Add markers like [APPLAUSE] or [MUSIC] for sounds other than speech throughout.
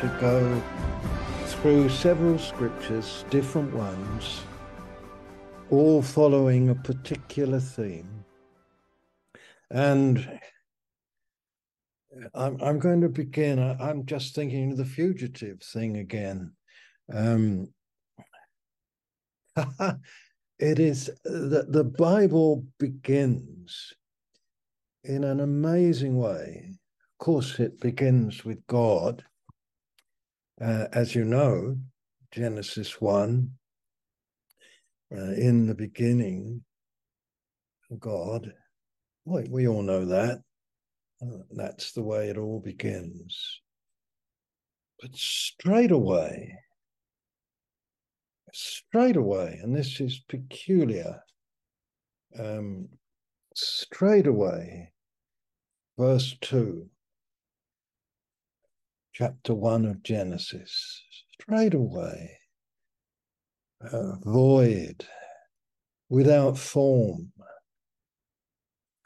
to go through several scriptures, different ones, all following a particular theme. And I'm, I'm going to begin. I, am just thinking of the fugitive thing again. Um, [LAUGHS] it is that the Bible begins in an amazing way. Of course, it begins with God. Uh, as you know, Genesis 1, uh, in the beginning, God, we, we all know that. Uh, that's the way it all begins. But straight away, straight away, and this is peculiar, um, straight away, verse 2, chapter 1 of Genesis, straight away, uh, void, without form,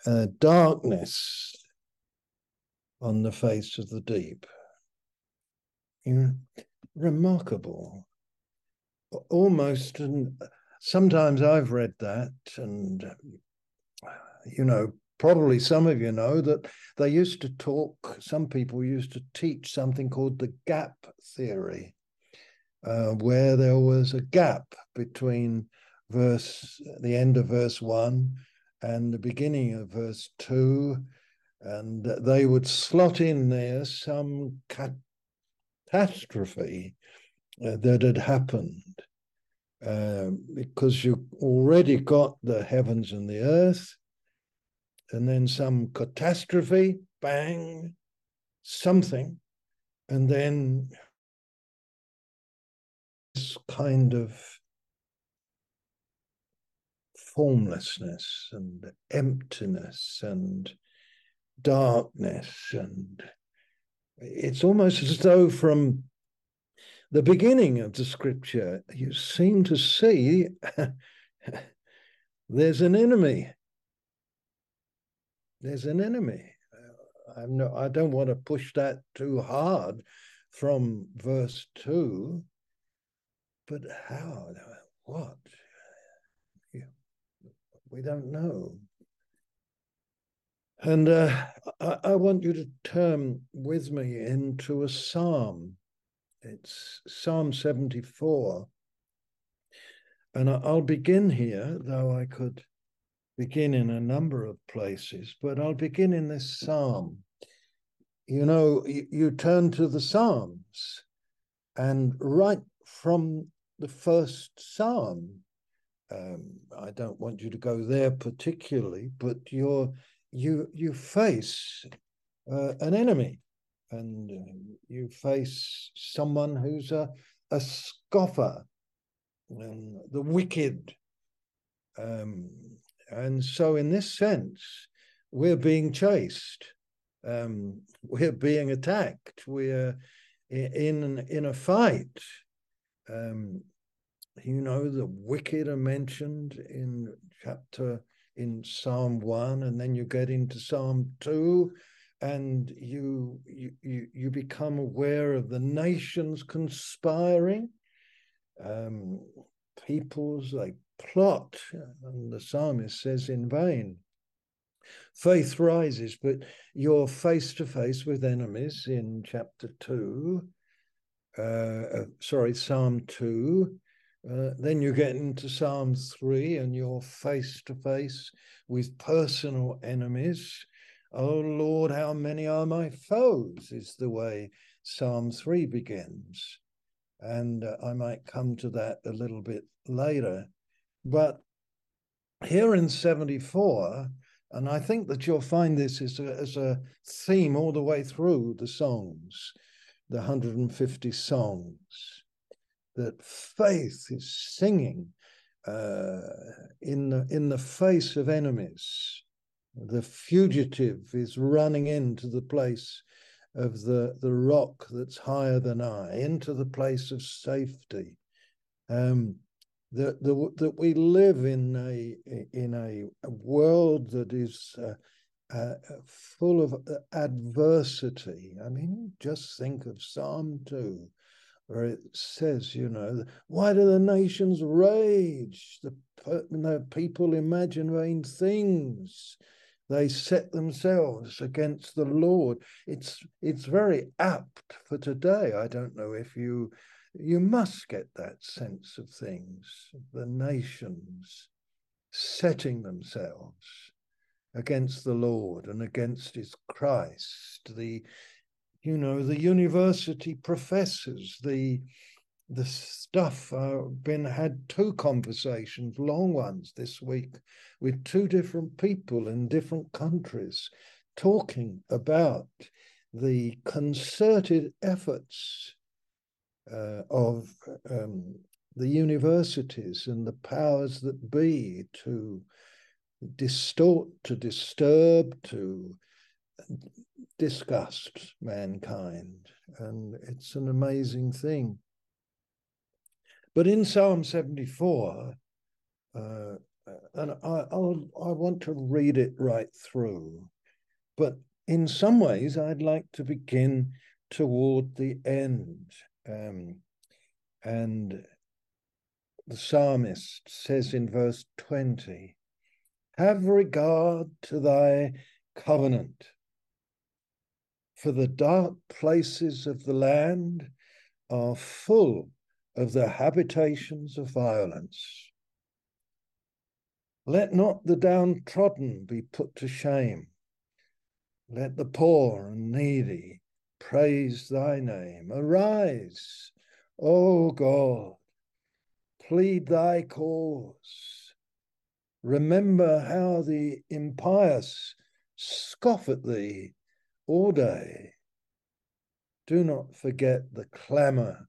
uh, darkness on the face of the deep. You know, remarkable. Almost, and sometimes I've read that, and you know, probably some of you know that they used to talk, some people used to teach something called the gap theory, uh, where there was a gap between verse, the end of verse one and the beginning of verse two and they would slot in there some catastrophe uh, that had happened uh, because you already got the heavens and the earth, and then some catastrophe, bang, something, and then this kind of formlessness and emptiness and darkness and it's almost as though from the beginning of the scripture you seem to see [LAUGHS] there's an enemy there's an enemy i'm no i don't want to push that too hard from verse 2 but how what we don't know and uh, I, I, want you to turn with me into a psalm. It's Psalm 74. And I'll begin here, though I could begin in a number of places, but I'll begin in this psalm. You know, you, you turn to the Psalms, and right from the first psalm, um, I don't want you to go there particularly, but you're you you face uh, an enemy and uh, you face someone who's a, a scoffer and the wicked um, and so in this sense we're being chased. Um, we're being attacked. We're in in a fight. Um, you know the wicked are mentioned in chapter in Psalm 1, and then you get into Psalm 2, and you you you become aware of the nations conspiring, um, peoples they plot, and the psalmist says in vain. Faith rises, but you're face to face with enemies in chapter 2. Uh, uh, sorry, Psalm 2. Uh, then you get into Psalm 3 and you're face to face with personal enemies. Oh Lord, how many are my foes, is the way Psalm 3 begins. And uh, I might come to that a little bit later. But here in 74, and I think that you'll find this as a, as a theme all the way through the songs, the 150 songs that faith is singing uh, in the in the face of enemies. The fugitive is running into the place of the the rock that's higher than I, into the place of safety. Um, that that we live in a in a, world that is uh, uh, full of uh, adversity. I mean, just think of Psalm 2, where it says, you know, why do the nations rage? The, the people imagine vain things. They set themselves against the Lord. It's it's very apt for today. I don't know if you you must get that sense of things. The nations setting themselves against the Lord and against his Christ, the you know, the university professors, the the stuff. I've been had two conversations, long ones this week, with two different people in different countries, talking about the concerted efforts uh, of um, the universities and the powers that be to distort, to disturb, to disgust mankind. And it's an amazing thing. But in Psalm 74, uh, and I, I'll, I want to read it right through, but in some ways, I'd like to begin toward the end. Um, and the psalmist says in verse 20, Have regard to thy covenant, for the dark places of the land are full of the habitations of violence. Let not the downtrodden be put to shame. Let the poor and needy praise thy name. Arise, O God, plead thy cause. Remember how the impious scoff at thee all day. Do not forget the clamor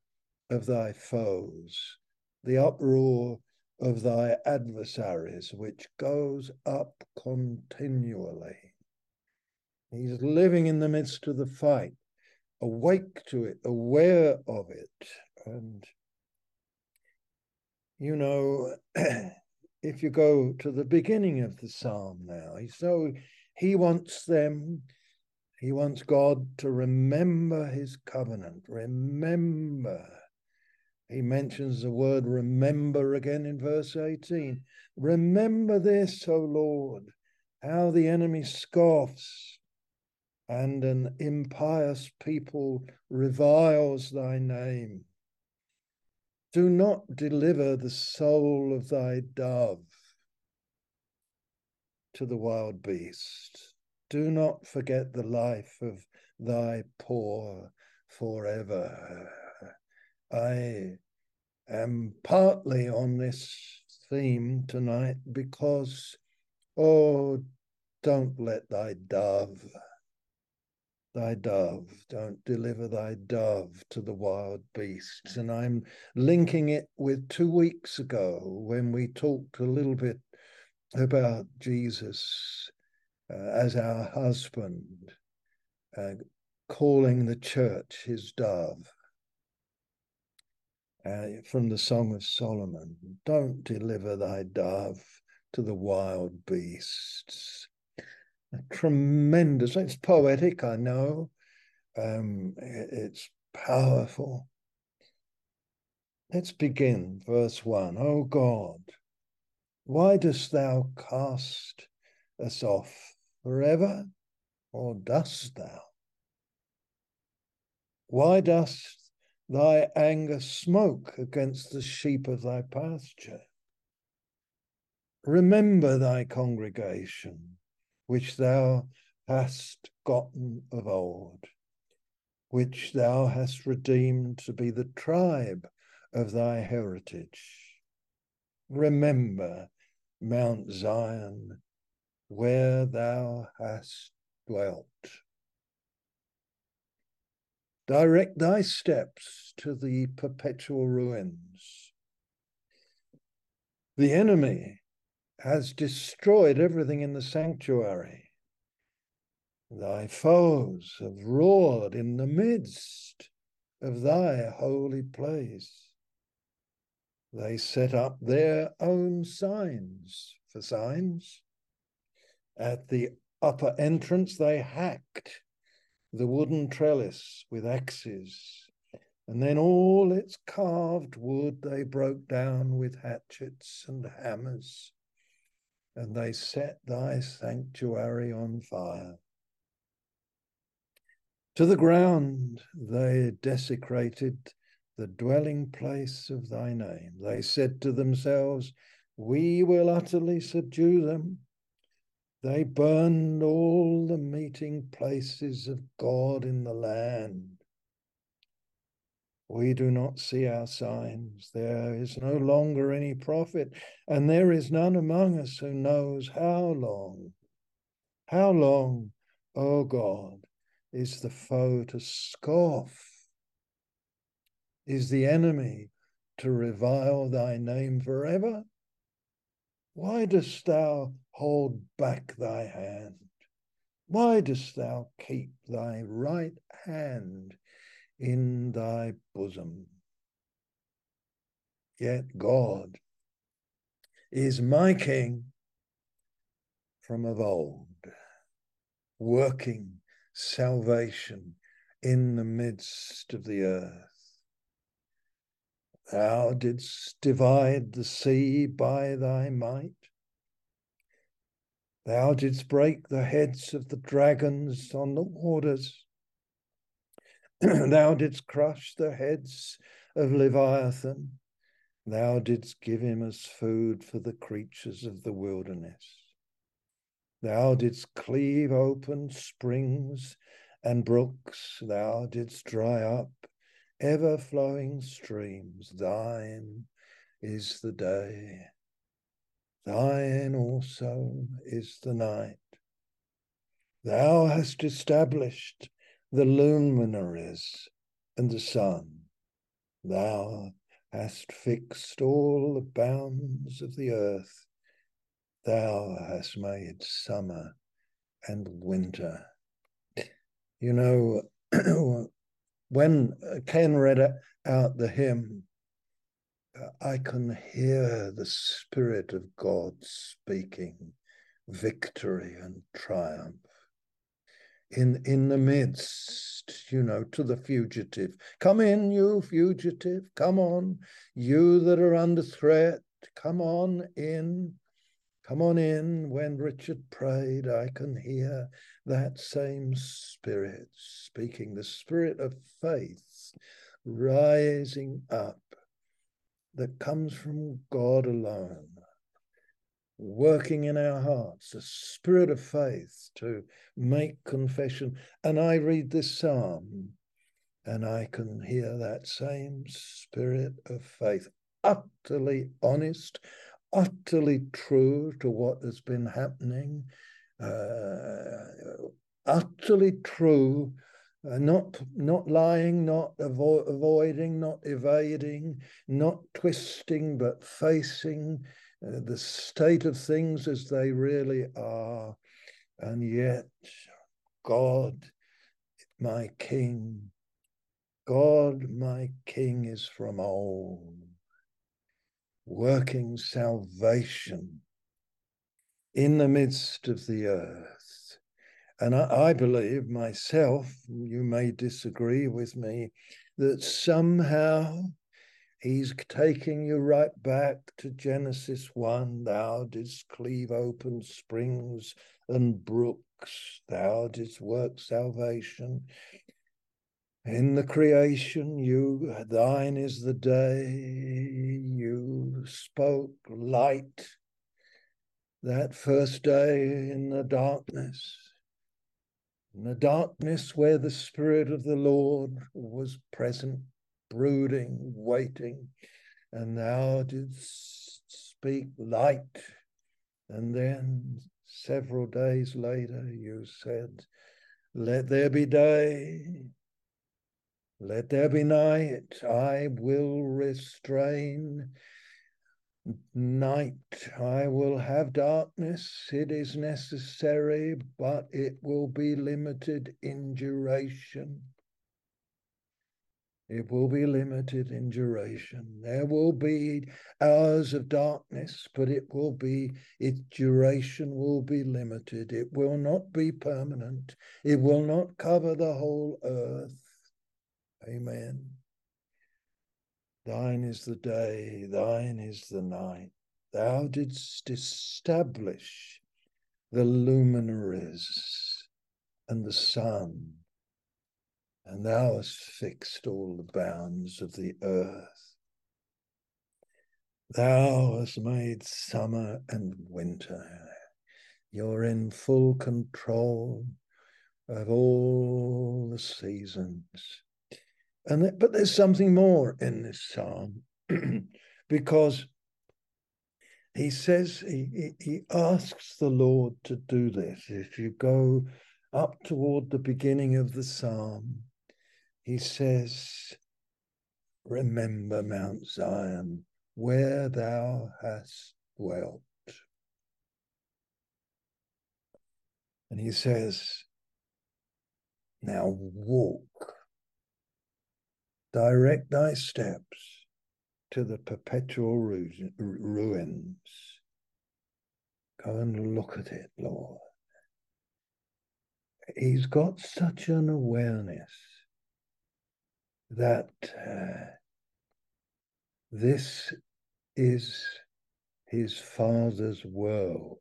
of thy foes, the uproar of thy adversaries, which goes up continually. He's living in the midst of the fight, awake to it, aware of it. And, you know, [CLEARS THROAT] if you go to the beginning of the psalm now, so he wants them, he wants God to remember his covenant, remember he mentions the word remember again in verse 18. Remember this, O Lord, how the enemy scoffs and an impious people reviles thy name. Do not deliver the soul of thy dove to the wild beast. Do not forget the life of thy poor forever. I am partly on this theme tonight because, oh, don't let thy dove, thy dove, don't deliver thy dove to the wild beasts. And I'm linking it with two weeks ago when we talked a little bit about Jesus uh, as our husband, uh, calling the church his dove uh, from the Song of Solomon Don't deliver thy dove to the wild beasts. Tremendous, it's poetic, I know. Um, it's powerful. Let's begin, verse 1. O God, why dost thou cast us off forever, or dost thou? Why dost thy anger smoke against the sheep of thy pasture. Remember thy congregation, which thou hast gotten of old, which thou hast redeemed to be the tribe of thy heritage. Remember Mount Zion, where thou hast dwelt. Direct thy steps to the perpetual ruins. The enemy has destroyed everything in the sanctuary. Thy foes have roared in the midst of thy holy place. They set up their own signs for signs at the upper entrance they hacked the wooden trellis with axes, and then all its carved wood they broke down with hatchets and hammers, and they set thy sanctuary on fire. To the ground they desecrated the dwelling place of thy name. They said to themselves, We will utterly subdue them. They burned all the meeting places of God in the land. We do not see our signs. There is no longer any prophet, and there is none among us who knows how long. How long, O God, is the foe to scoff? is the enemy to revile thy name forever? Why dost thou hold back thy hand? Why dost thou keep thy right hand in thy bosom? Yet God is my King from of old, working salvation in the midst of the earth. Thou didst divide the sea by thy might. Thou didst break the heads of the dragons on the waters. [CLEARS THROAT] Thou didst crush the heads of Leviathan. Thou didst give him as food for the creatures of the wilderness. Thou didst cleave open springs and brooks. Thou didst dry up ever flowing streams. Thine is the day, thine also is the night. Thou hast established the luminaries and the sun. Thou hast fixed all the bounds of the earth. Thou hast made summer and winter. You know, [CLEARS THROAT] when Ken read out the hymn, uh, I can hear the Spirit of God speaking victory and triumph. In, in the midst, you know, to the fugitive. Come in, you fugitive. Come on, you that are under threat. Come on in. Come on in. When Richard prayed, I can hear that same spirit speaking, the spirit of faith rising up that comes from God alone, working in our hearts, a spirit of faith to make confession. And I read this psalm and I can hear that same spirit of faith, utterly honest, utterly true to what has been happening, uh, utterly true, uh, not not lying, not avo- avoiding, not evading, not twisting, but facing uh, the state of things as they really are, and yet God, my King, God, my King, is from old working salvation in the midst of the earth. And I, I, believe myself, you may disagree with me, that somehow he's taking you right back to Genesis 1. Thou didst cleave open springs and brooks, thou didst work salvation. In the creation, you thine is the day you spoke light. That first day in the darkness, in the darkness where the Spirit of the Lord was present, brooding, waiting, and thou didst speak light. And then several days later, you said, Let there be day let there be night, I will restrain. Night, I will have darkness, it is necessary, but it will be limited in duration. It will be limited in duration. There will be hours of darkness, but it will be, its duration will be limited. It will not be permanent. It will not cover the whole earth. Amen. Thine is the day, thine is the night. Thou didst establish the luminaries and the sun and thou hast fixed all the bounds of the earth. Thou hast made summer and winter. You're in full control of all the seasons. And but there's something more in this psalm [CLEARS THROAT] because he says he, he asks the Lord to do this. If you go up toward the beginning of the psalm, he says, Remember Mount Zion, where thou hast dwelt. And he says, Now walk, direct thy steps to the perpetual ruins. Go and look at it, Lord. He's got such an awareness that uh, this is his father's world.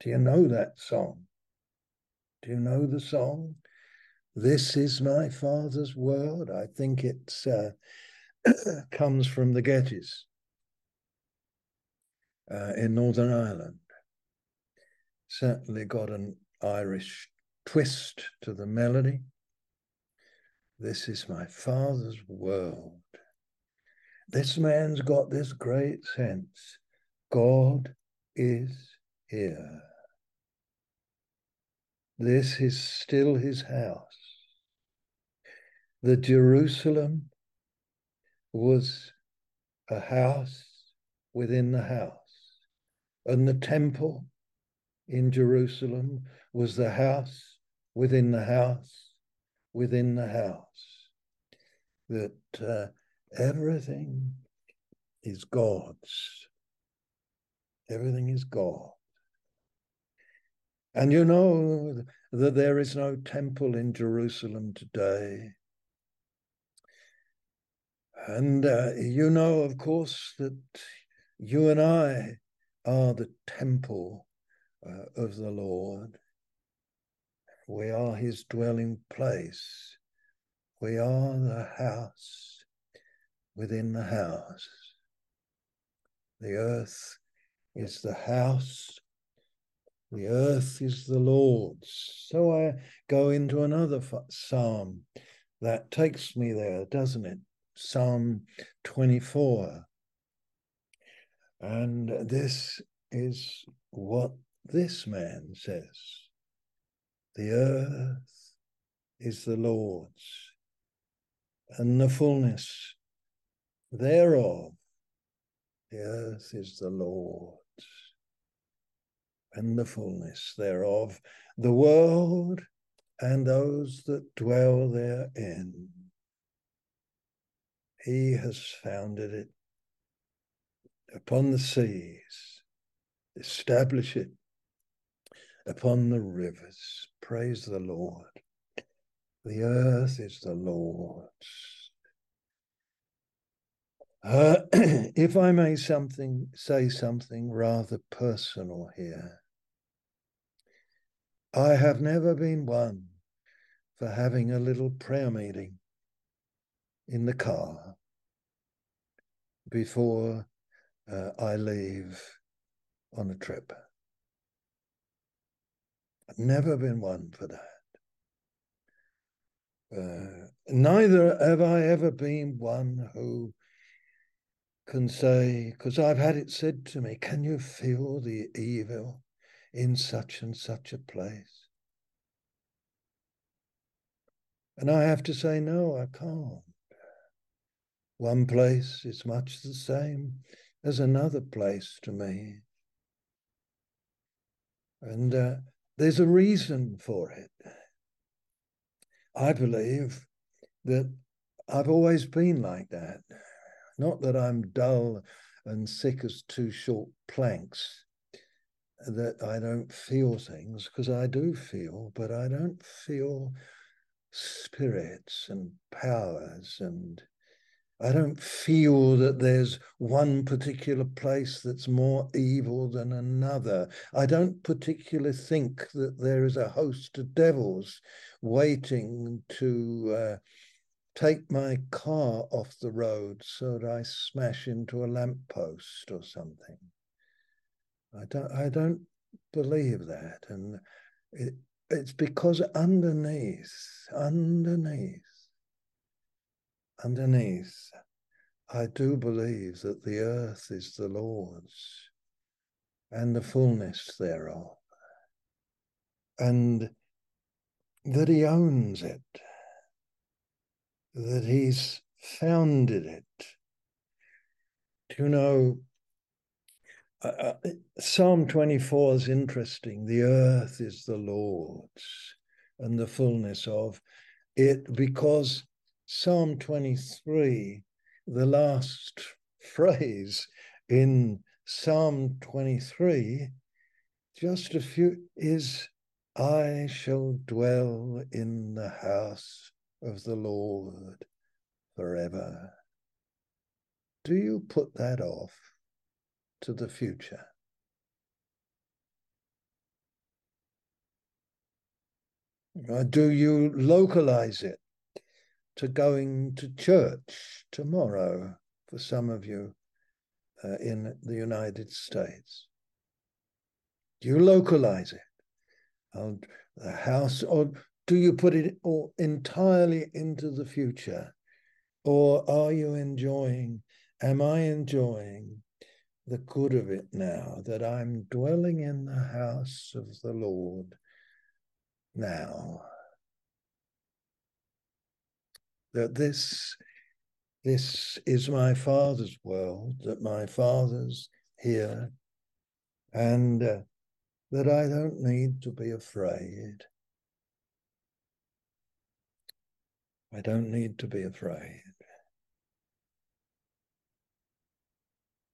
Do you know that song? Do you know the song? This is my father's world. I think it uh, [COUGHS] comes from the Gettys uh, in Northern Ireland. Certainly got an Irish twist to the melody. This is my father's world. This man's got this great sense God is here. This is still his house. The Jerusalem was a house within the house, and the temple in Jerusalem was the house within the house within the house, that uh, everything is God's. Everything is God. And you know that there is no temple in Jerusalem today. And uh, you know, of course, that you and I are the temple uh, of the Lord. We are his dwelling place. We are the house within the house. The earth is the house. The earth is the Lord's. So I go into another psalm that takes me there, doesn't it? Psalm 24. And this is what this man says. The earth is the Lord's, and the fullness thereof. The earth is the Lord's, and the fullness thereof, the world and those that dwell therein. He has founded it upon the seas, establish it upon the rivers. Praise the Lord. The earth is the Lord's. Uh, [CLEARS THROAT] if I may something say something rather personal here, I have never been one for having a little prayer meeting in the car before uh, I leave on a trip. Never been one for that. Uh, neither have I ever been one who can say, because I've had it said to me, can you feel the evil in such and such a place? And I have to say, no, I can't. One place is much the same as another place to me. And uh, there's a reason for it. I believe that I've always been like that. Not that I'm dull and sick as two short planks, that I don't feel things, because I do feel, but I don't feel spirits and powers and I don't feel that there's one particular place that's more evil than another. I don't particularly think that there is a host of devils waiting to uh, take my car off the road so that I smash into a lamppost or something. I don't I don't believe that. And it, it's because underneath, underneath, underneath, I do believe that the earth is the Lord's and the fullness thereof, and that he owns it that he's founded it. Do you know, uh, uh Psalm 24 is interesting. The earth is the Lord's and the fullness of it, because Psalm 23, the last phrase in Psalm 23, just a few, is I shall dwell in the house of the Lord forever. Do you put that off to the future? Or do you localize it to going to church tomorrow for some of you uh, in the United States? Do you localize it? the house, or do you put it all entirely into the future? Or are you enjoying, am I enjoying the good of it now that I'm dwelling in the house of the Lord now? That this this is my father's world, that my father's here, and uh, that I don't need to be afraid. I don't need to be afraid.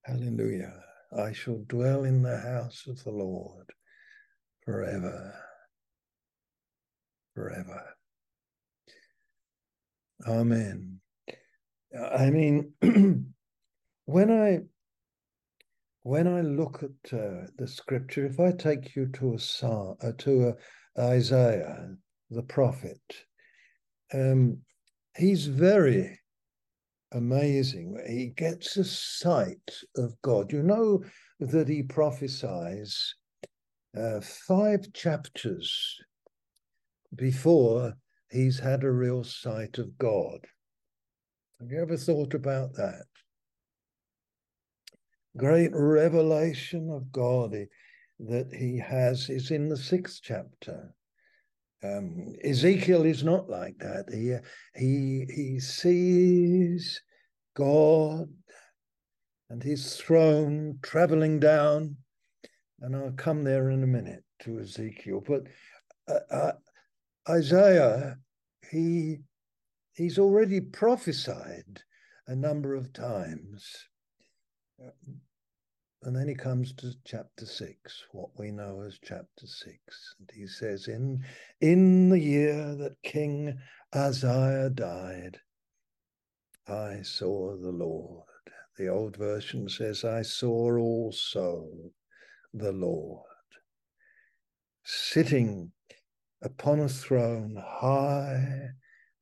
Hallelujah. I shall dwell in the house of the Lord forever. Forever. Amen. I mean, [CLEARS THROAT] when I when I look at uh, the scripture, if I take you to a psalm, uh, to a Isaiah, the prophet, um, he's very amazing. He gets a sight of God. You know that he prophesies uh, five chapters before he's had a real sight of God. Have you ever thought about that? Great revelation of God that he has is in the sixth chapter. Um, Ezekiel is not like that. He he he sees God and his throne traveling down, and I'll come there in a minute to Ezekiel. But uh, uh, Isaiah, he he's already prophesied a number of times uh, and then he comes to chapter six, what we know as chapter six. And he says, In in the year that King Uzziah died, I saw the Lord. The old version says, I saw also the Lord sitting upon a throne high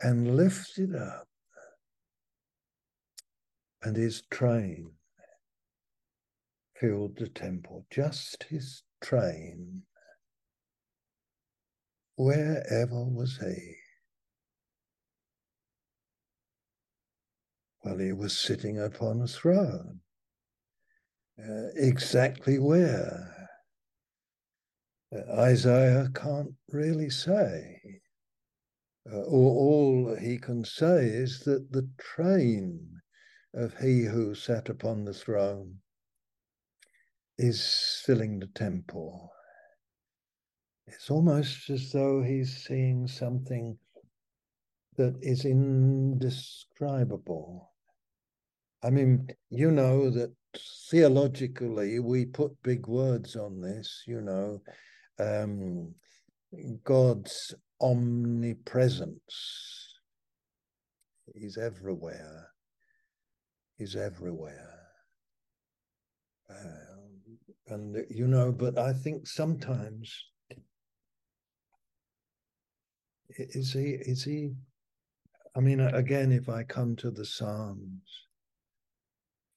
and lifted up, and his train filled the temple, just his train. Wherever was he? Well, he was sitting upon a throne. Uh, exactly where? Isaiah can't really say. Uh, all he can say is that the train of he who sat upon the throne is filling the temple. It's almost as though he's seeing something that is indescribable. I mean, you know that theologically we put big words on this, you know, um, God's omnipresence. He's everywhere. He's everywhere. Uh, and, you know, but I think sometimes is he, is he, I mean, again, if I come to the Psalms,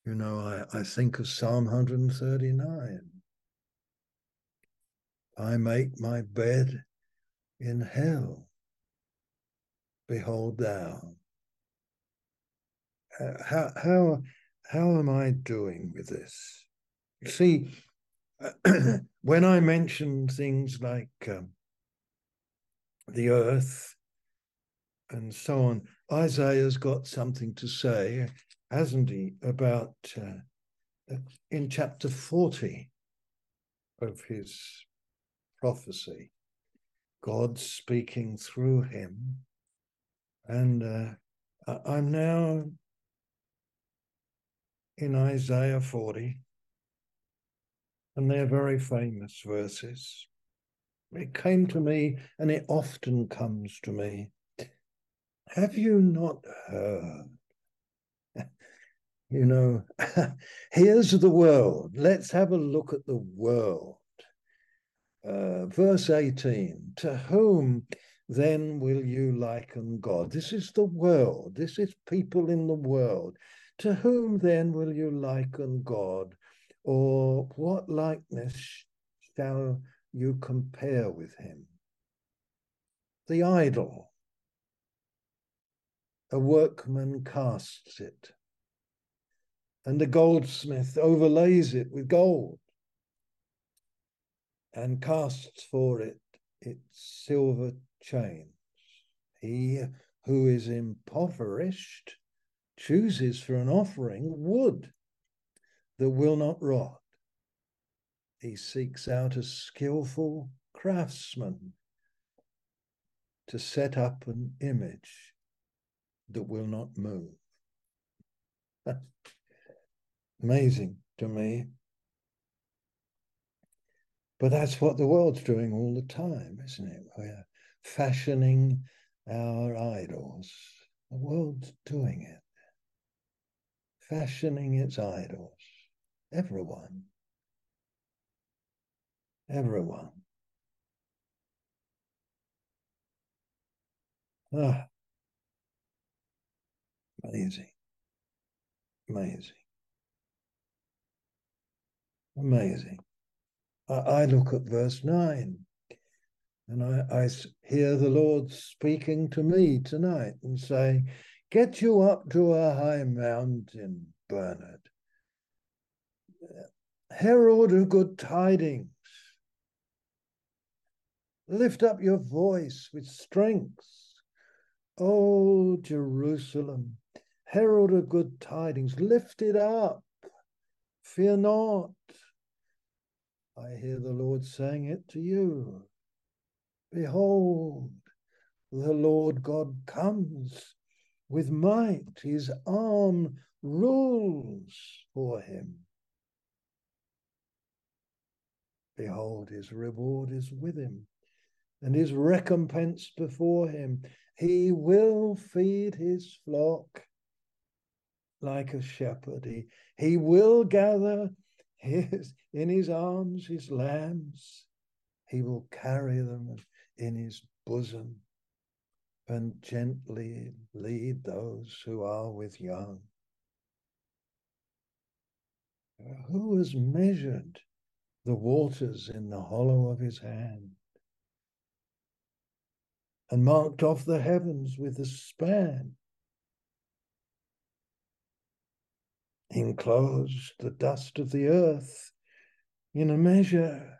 you know, I, I think of Psalm 139. I make my bed in hell. Behold thou. Uh, how, how, how am I doing with this? See, [CLEARS THROAT] when I mention things like um, the earth and so on, Isaiah's got something to say, hasn't he, about uh, in chapter 40 of his prophecy, God speaking through him. And uh, I'm now in Isaiah 40, and they're very famous verses. It came to me, and it often comes to me. Have you not heard? [LAUGHS] you know, [LAUGHS] here's the world. Let's have a look at the world. Uh, verse 18 To whom then will you liken God? This is the world. This is people in the world. To whom then will you liken God? Or what likeness shall you compare with him? The idol. A workman casts it, and a goldsmith overlays it with gold and casts for it its silver chains. He who is impoverished chooses for an offering wood that will not rot. He seeks out a skillful craftsman to set up an image that will not move. [LAUGHS] Amazing to me. But that's what the world's doing all the time, isn't it? We're fashioning our idols. The world's doing it, fashioning its idols. Everyone. Everyone. Ah, amazing. Amazing. Amazing. I, look at verse 9 and I, I hear the Lord speaking to me tonight and saying, Get you up to a high mountain, Bernard. Herald of good tidings. Lift up your voice with strength. O Jerusalem, herald of good tidings, lift it up. Fear not. I hear the Lord saying it to you. Behold, the Lord God comes with might, his arm rules for him. Behold, his reward is with him, and his recompense before him. He will feed his flock like a shepherd. He, he will gather his, in his arms his lambs. He will carry them in his bosom and gently lead those who are with young. Uh, who has measured the waters in the hollow of his hand and marked off the heavens with a span? Enclosed the dust of the earth in a measure.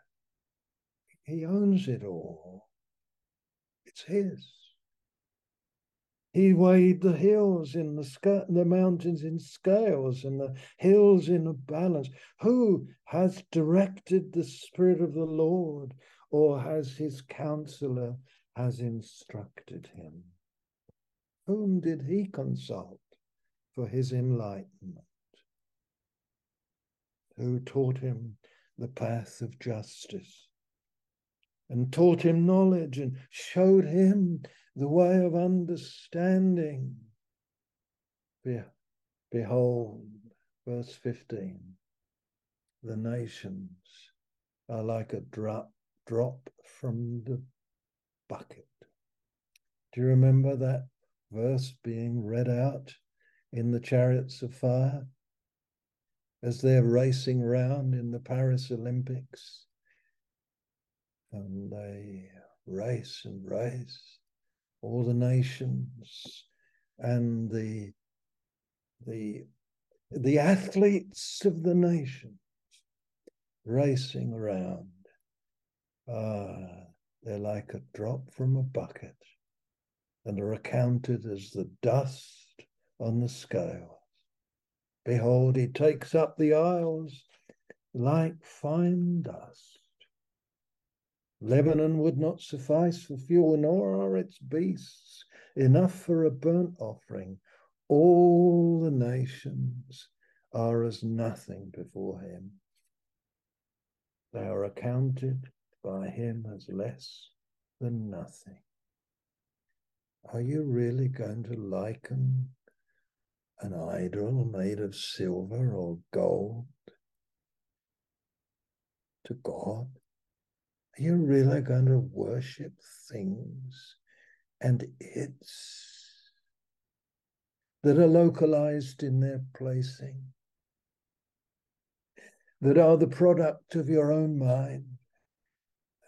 He owns it all. It's his. He weighed the hills in the sc- the mountains in scales and the hills in a balance. Who has directed the spirit of the Lord, or has his counselor has instructed him? Whom did he consult for his enlightenment? Who taught him the path of justice and taught him knowledge and showed him the way of understanding? Behold, verse 15 the nations are like a drop drop from the bucket. Do you remember that verse being read out in the chariots of fire as they're racing round in the Paris Olympics? And they race and race, all the nations and the the the athletes of the nations racing around. Ah, they're like a drop from a bucket and are accounted as the dust on the scales. Behold, he takes up the isles like fine dust. Lebanon would not suffice for fuel, nor are its beasts enough for a burnt offering. All the nations are as nothing before him. They are accounted by him as less than nothing. Are you really going to liken an idol made of silver or gold to God? Are you really going to worship things and its that are localized in their placing? that are the product of your own mind.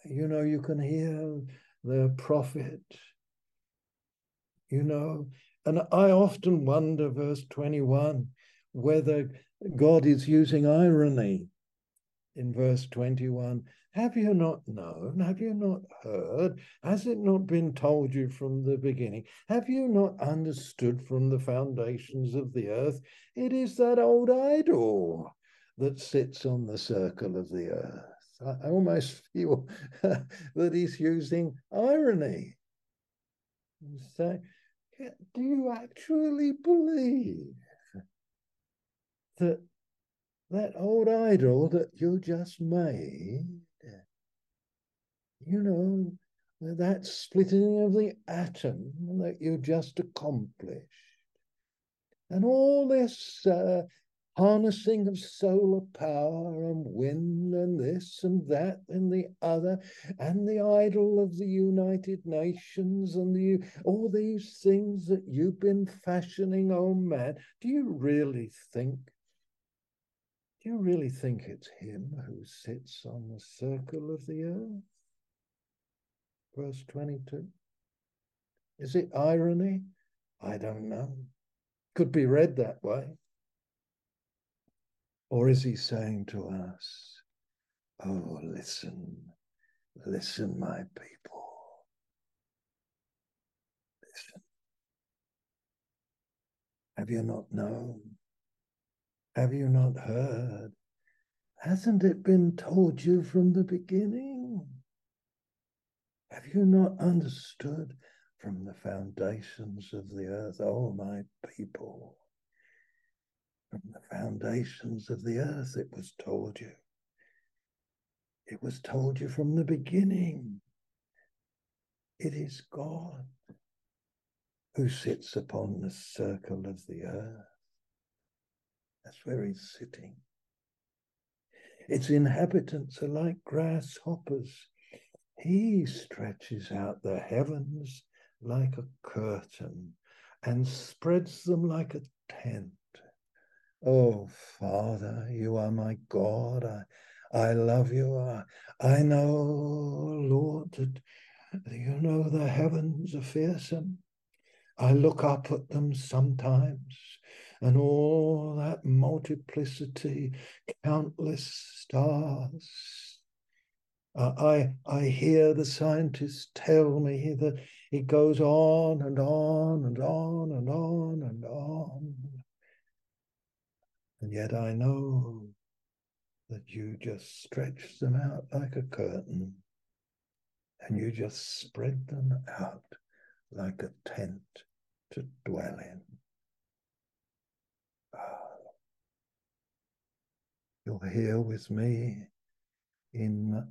You know, you can hear the prophet, you know, and I often wonder, verse 21, whether God is using irony in verse 21. Have you not known? Have you not heard? Has it not been told you from the beginning? Have you not understood from the foundations of the earth? It is that old idol that sits on the circle of the earth. I, almost [LAUGHS] feel that he's using irony. So, do you actually believe that that old idol that you just made, you know, that splitting of the atom that you just accomplished, and all this uh, harnessing of solar power and wind and this and that and the other and the idol of the United Nations and the all these things that you've been fashioning, oh man, do you really think? Do you really think it's him who sits on the circle of the earth? Verse 22. Is it irony? I don't know. Could be read that way. Or is he saying to us, Oh, listen, listen, my people. Listen. Have you not known? Have you not heard? Hasn't it been told you from the beginning? Have you not understood from the foundations of the earth, oh, my people? From the foundations of the earth, it was told you. It was told you from the beginning. It is God who sits upon the circle of the earth. That's where he's sitting. Its inhabitants are like grasshoppers. He stretches out the heavens like a curtain and spreads them like a tent. Oh, Father, you are my God. I, I love you. I, I know, Lord, that you know the heavens are fearsome. I look up at them sometimes, and all that multiplicity, countless stars. Uh, I, I hear the scientists tell me that it goes on and on and on and on and on. And yet I know that you just stretch them out like a curtain and you just spread them out like a tent to dwell in. Ah. You're here with me in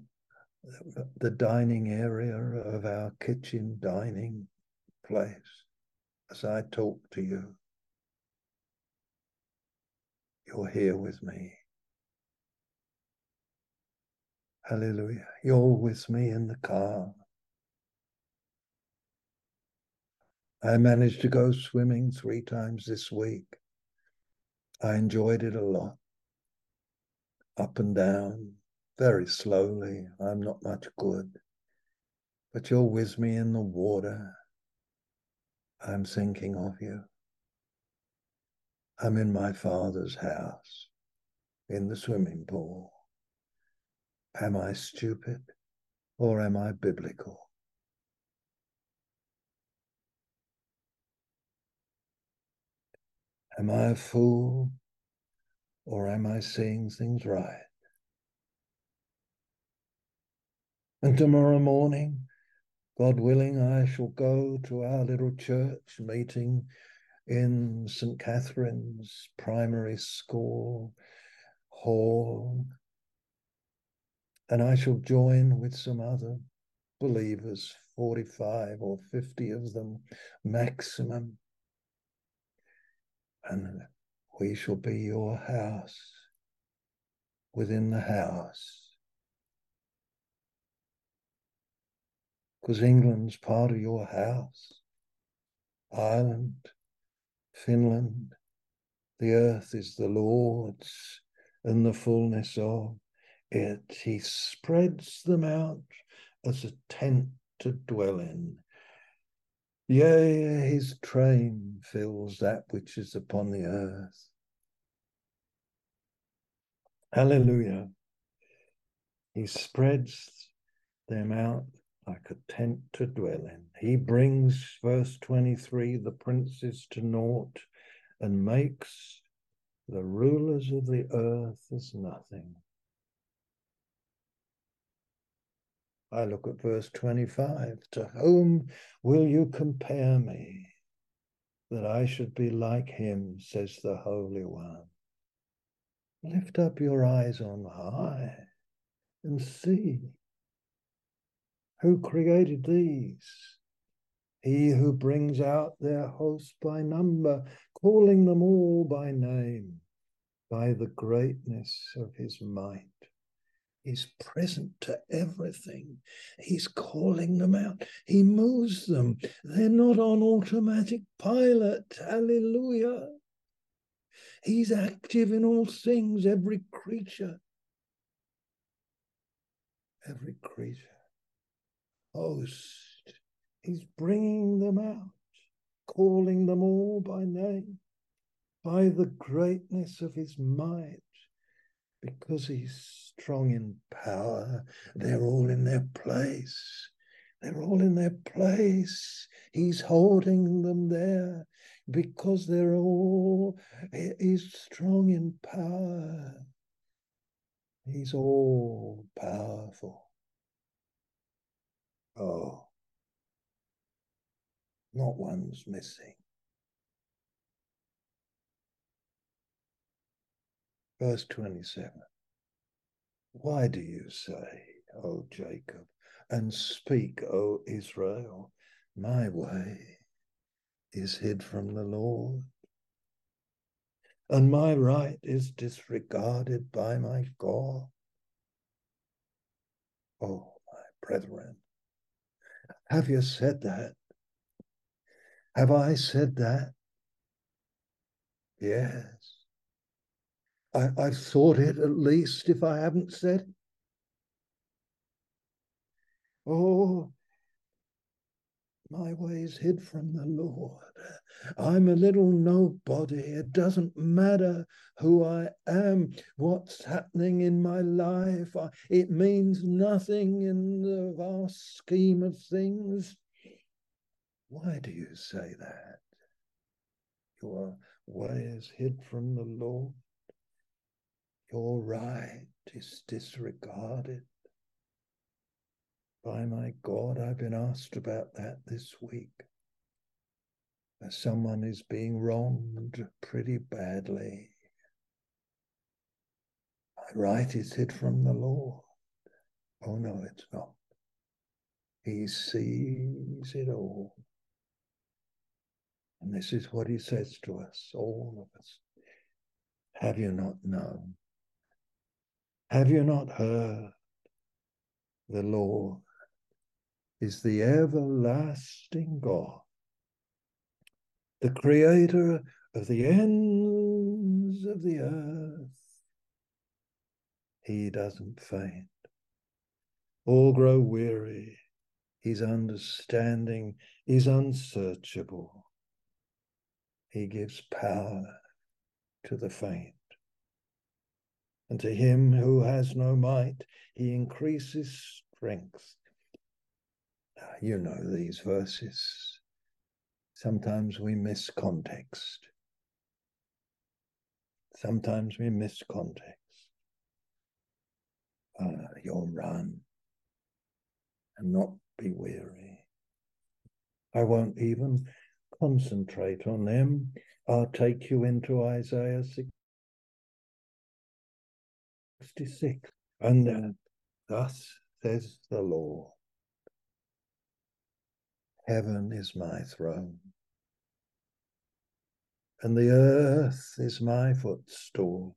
the dining area of our kitchen dining place as I talk to you. You're here with me. Hallelujah. You're with me in the car. I managed to go swimming three times this week. I enjoyed it a lot. Up and down, very slowly. I'm not much good. But you're with me in the water. I'm thinking of you. I'm in my father's house, in the swimming pool. Am I stupid or am I biblical? Am I a fool or am I seeing things right? And tomorrow morning, God willing, I shall go to our little church meeting in St. Catherine's Primary School Hall. And I shall join with some other believers, 45 or 50 of them maximum, and we shall be your house within the house. Because England's part of your house. Ireland, Finland, the earth is the Lord's and the fullness of it. He spreads them out as a tent to dwell in. Yea, his train fills that which is upon the earth. Hallelujah. He spreads them out like a tent to dwell in. He brings, verse 23, the princes to naught and makes the rulers of the earth as nothing. I look at verse 25. To whom will you compare me that I should be like him, says the Holy One? Lift up your eyes on high and see who created these. He who brings out their host by number, calling them all by name, by the greatness of his might. He's present to everything. He's calling them out. He moves them. They're not on automatic pilot. Hallelujah. He's active in all things, every creature. Every creature. Host. He's bringing them out, calling them all by name, by the greatness of his might because he's strong in power, they're all in their place. They're all in their place. He's holding them there because they're all, he's strong in power. He's all powerful. Oh, not one's missing. Verse 27. Why do you say, O Jacob, and speak, O Israel, my way is hid from the Lord, and my right is disregarded by my God? Oh, my brethren, have you said that? Have I said that? Yes. I, I've thought it at least if I haven't said it. Oh, my ways hid from the Lord. I'm a little nobody. It doesn't matter who I am, what's happening in my life. I, it means nothing in the vast scheme of things. Why do you say that? Your way is hid from the Lord. Your right is disregarded. By my God, I've been asked about that this week. Someone is being wronged pretty badly. My right is hid from the Lord. Oh no, it's not. He sees it all. And this is what he says to us, all of us. Have you not known? Have you not heard? The Lord is the everlasting God, the creator of the ends of the earth. He doesn't faint All grow weary. His understanding is unsearchable. He gives power to the faint. And to him who has no might, he increases strength. Ah, you know these verses. Sometimes we miss context. Sometimes we miss context. Uh, you'll run and not be weary. I won't even concentrate on them. I'll take you into Isaiah 66. And uh, thus says the Lord Heaven is my throne, and the earth is my footstool.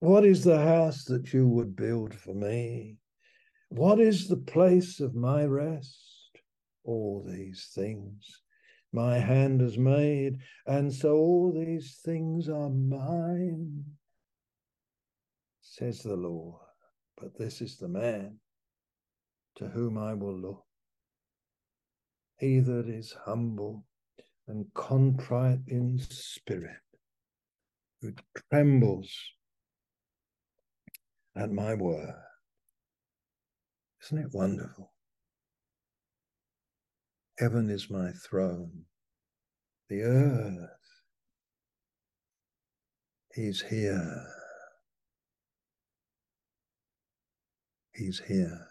What is the house that you would build for me? What is the place of my rest? All these things my hand has made, and so all these things are mine, says the Lord. But this is the man to whom I will look. He that is humble and contrite in spirit, who trembles at my word. Isn't it wonderful? Heaven is my throne. The earth He's here. He's here.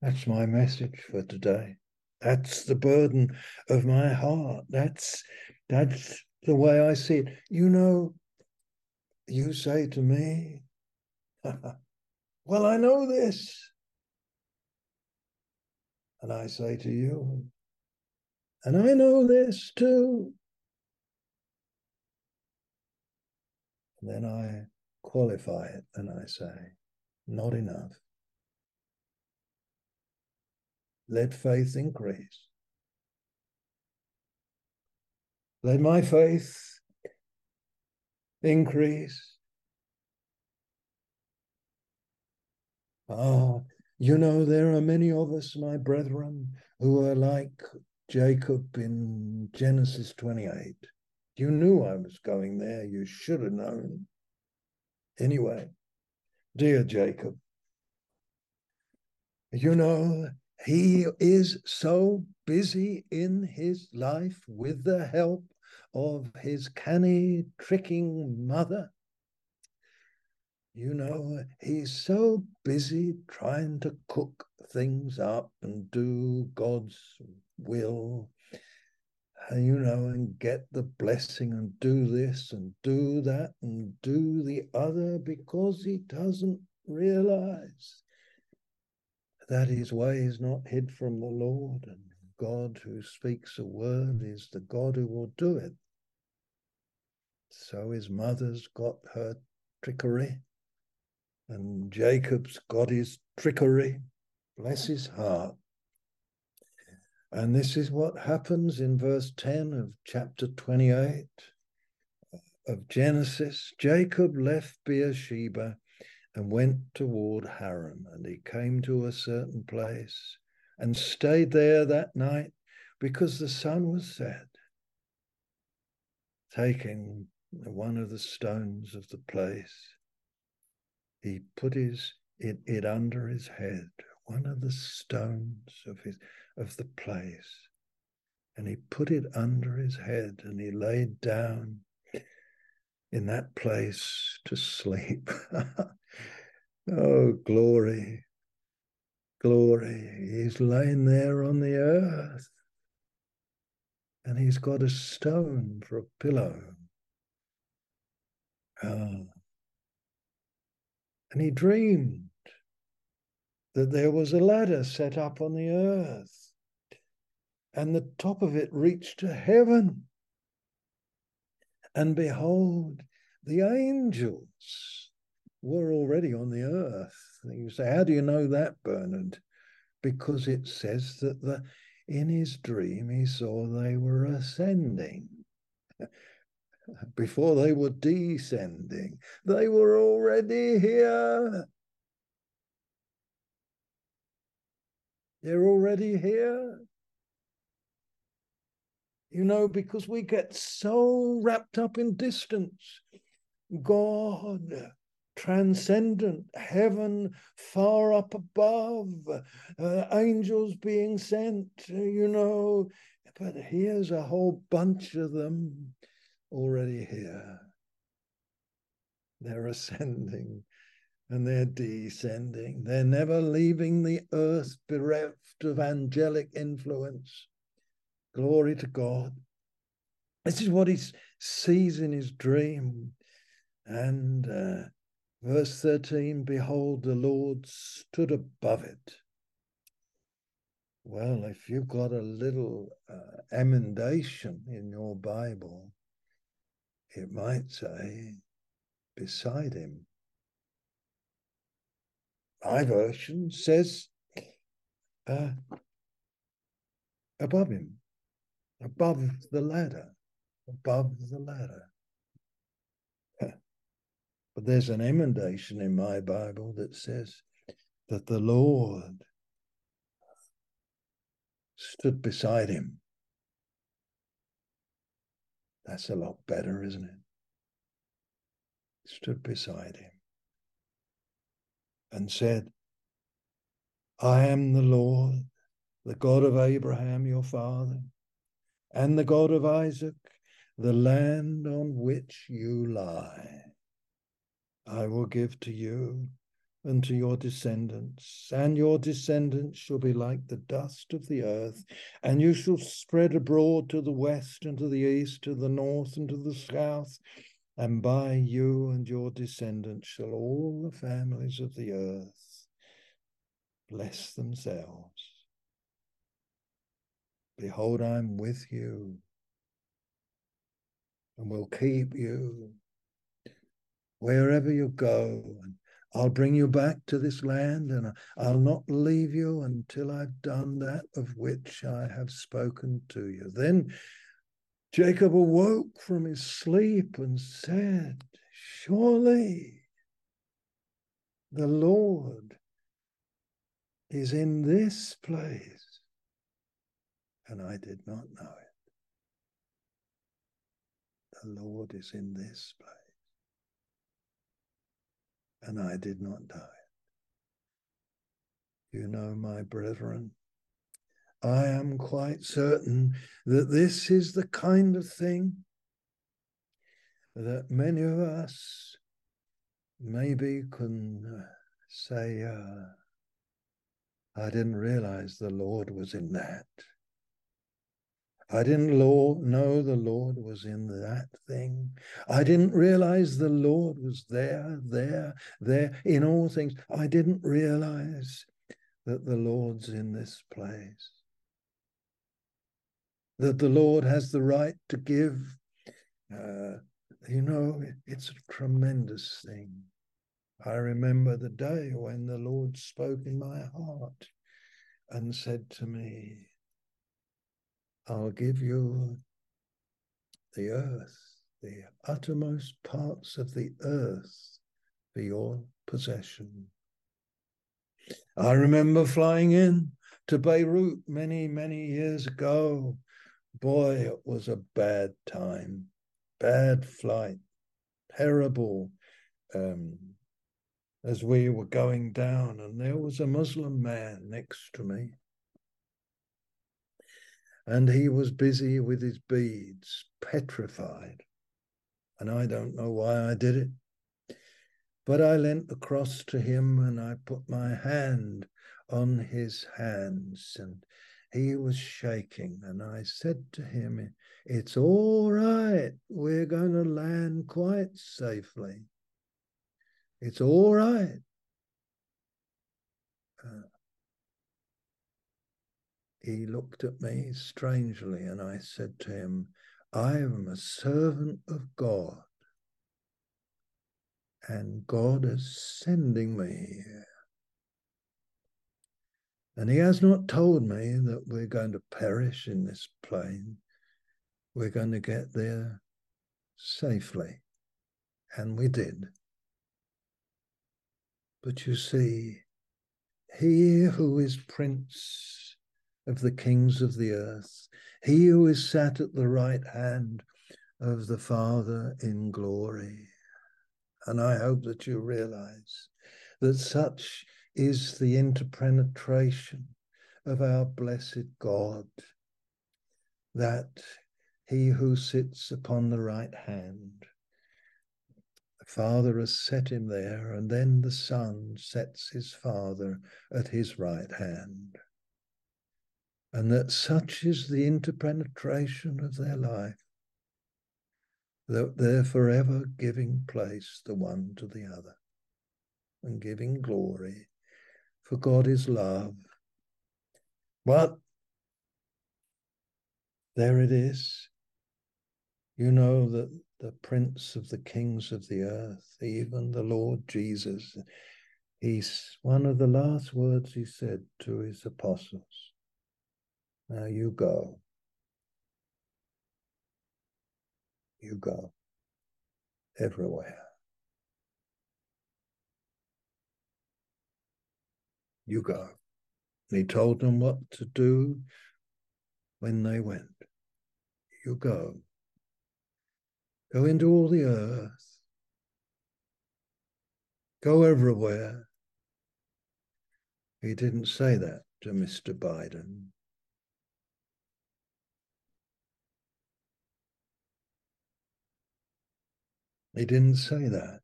That's my message for today. That's the burden of my heart. That's that's the way I see it. You know, you say to me, [LAUGHS] Well, I know this. And I say to you, and I know this too. And then I qualify it and I say, not enough. Let faith increase. Let my faith increase. Ah, you know, there are many of us, my brethren, who are like Jacob in Genesis 28. You knew I was going there. You should have known. Anyway, dear Jacob, you know, he is so busy in his life with the help of his canny, tricking mother. You know, he's so busy trying to cook things up and do God's will, and, you know, and get the blessing and do this and do that and do the other because he doesn't realize that his way is not hid from the Lord and God who speaks a word is the God who will do it. So his mother's got her trickery and Jacob's got his trickery. Bless his heart. And this is what happens in verse 10 of chapter 28 uh, of Genesis. Jacob left Beersheba and went toward Haran, and he came to a certain place and stayed there that night because the sun was set. Taking one of the stones of the place, he put his it, it under his head, one of the stones of his of the place, and he put it under his head, and he laid down in that place to [LAUGHS] sleep. Oh, glory. glory. He's laying there on the earth and he's got a stone for a pillow. Uh, and he dreamed that there was a ladder set up on the earth and the top of it reached to heaven. And behold, the angels were already on the earth. You say, How do you know that, Bernard? Because it says that the in his dream he saw they were ascending. [LAUGHS] Before they were descending, they were already here. They're already here. You know, because we get so wrapped up in distance. God, transcendent, heaven far up above, uh, angels being sent, you know. But here's a whole bunch of them already here. They're ascending and they're descending. They're never leaving the earth bereft of angelic influence. Glory to God. This is what he sees in his dream. And uh, verse 13 Behold, the Lord stood above it. Well, if you've got a little uh, emendation in your Bible, it might say beside him. My version says uh, above him, above the ladder, above the ladder. But there's an emendation in my Bible that says that the Lord stood beside him. That's a lot better, isn't it? Stood beside him and said, I am the Lord, the God of Abraham, your father, and the God of Isaac, the land on which you lie. I will give to you and to your descendants, and your descendants shall be like the dust of the earth, and you shall spread abroad to the west and to the east, to the north and to the south, and by you and your descendants shall all the families of the earth bless themselves. Behold, I'm with you and will keep you wherever you go. And I'll bring you back to this land and I'll not leave you until I've done that of which I have spoken to you. Then Jacob awoke from his sleep and said, Surely the Lord is in this place. And I did not know it. The Lord is in this place. And I did not die. You know, my brethren, I am quite certain that this is the kind of thing that many of us maybe can uh, say, uh, I didn't realize the Lord was in that. I didn't know the Lord was in that thing. I didn't realize the Lord was there, there, there in all things. I didn't realize that the Lord's in this place that the Lord has the right to give. Uh, you know, it's a tremendous thing. I remember the day when the Lord spoke in my heart and said to me, I'll give you the earth, the uttermost parts of the earth for your possession. I remember flying in to Beirut many, many years ago boy, it was a bad time, bad flight, terrible. Um, as we were going down, and there was a Muslim man next to me. And he was busy with his beads, petrified. And I don't know why I did it. But I leant across to him and I put my hand on his hands and he was shaking. And I said to him, It's all right. We're going to land quite safely. It's all right. He looked at me strangely, and I said to him, I am a servant of God, and God is sending me here. And he has not told me that we're going to perish in this plane. We're going to get there safely. And we did. But you see, he who is prince of the kings of the earth, he who is sat at the right hand of the Father in glory. And I hope that you realize that such is the interpenetration of our blessed God, that he who sits upon the right hand, the Father has set him there, and then the Son sets his Father at his right hand. And that such is the interpenetration of their life, that they're forever giving place the one to the other and giving glory for God is love. But there it is. You know that the Prince of the Kings of the earth, even the Lord Jesus, he's one of the last words he said to his apostles. Now you go. You go everywhere. You go. And he told them what to do when they went. You go. Go into all the earth. Go everywhere. He didn't say that to Mr. Biden. He didn't say that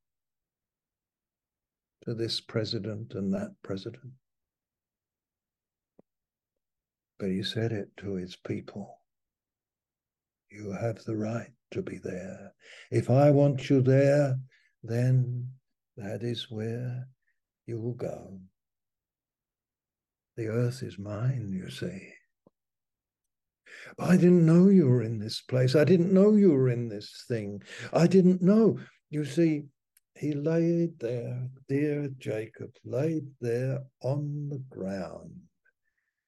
to this president and that president but he said it to his people. You have the right to be there. If I want you there, then that is where you will go. The earth is mine, you see. I didn't know you were in this place. I didn't know you were in this thing. I didn't know. You see, he laid there, dear Jacob, laid there on the ground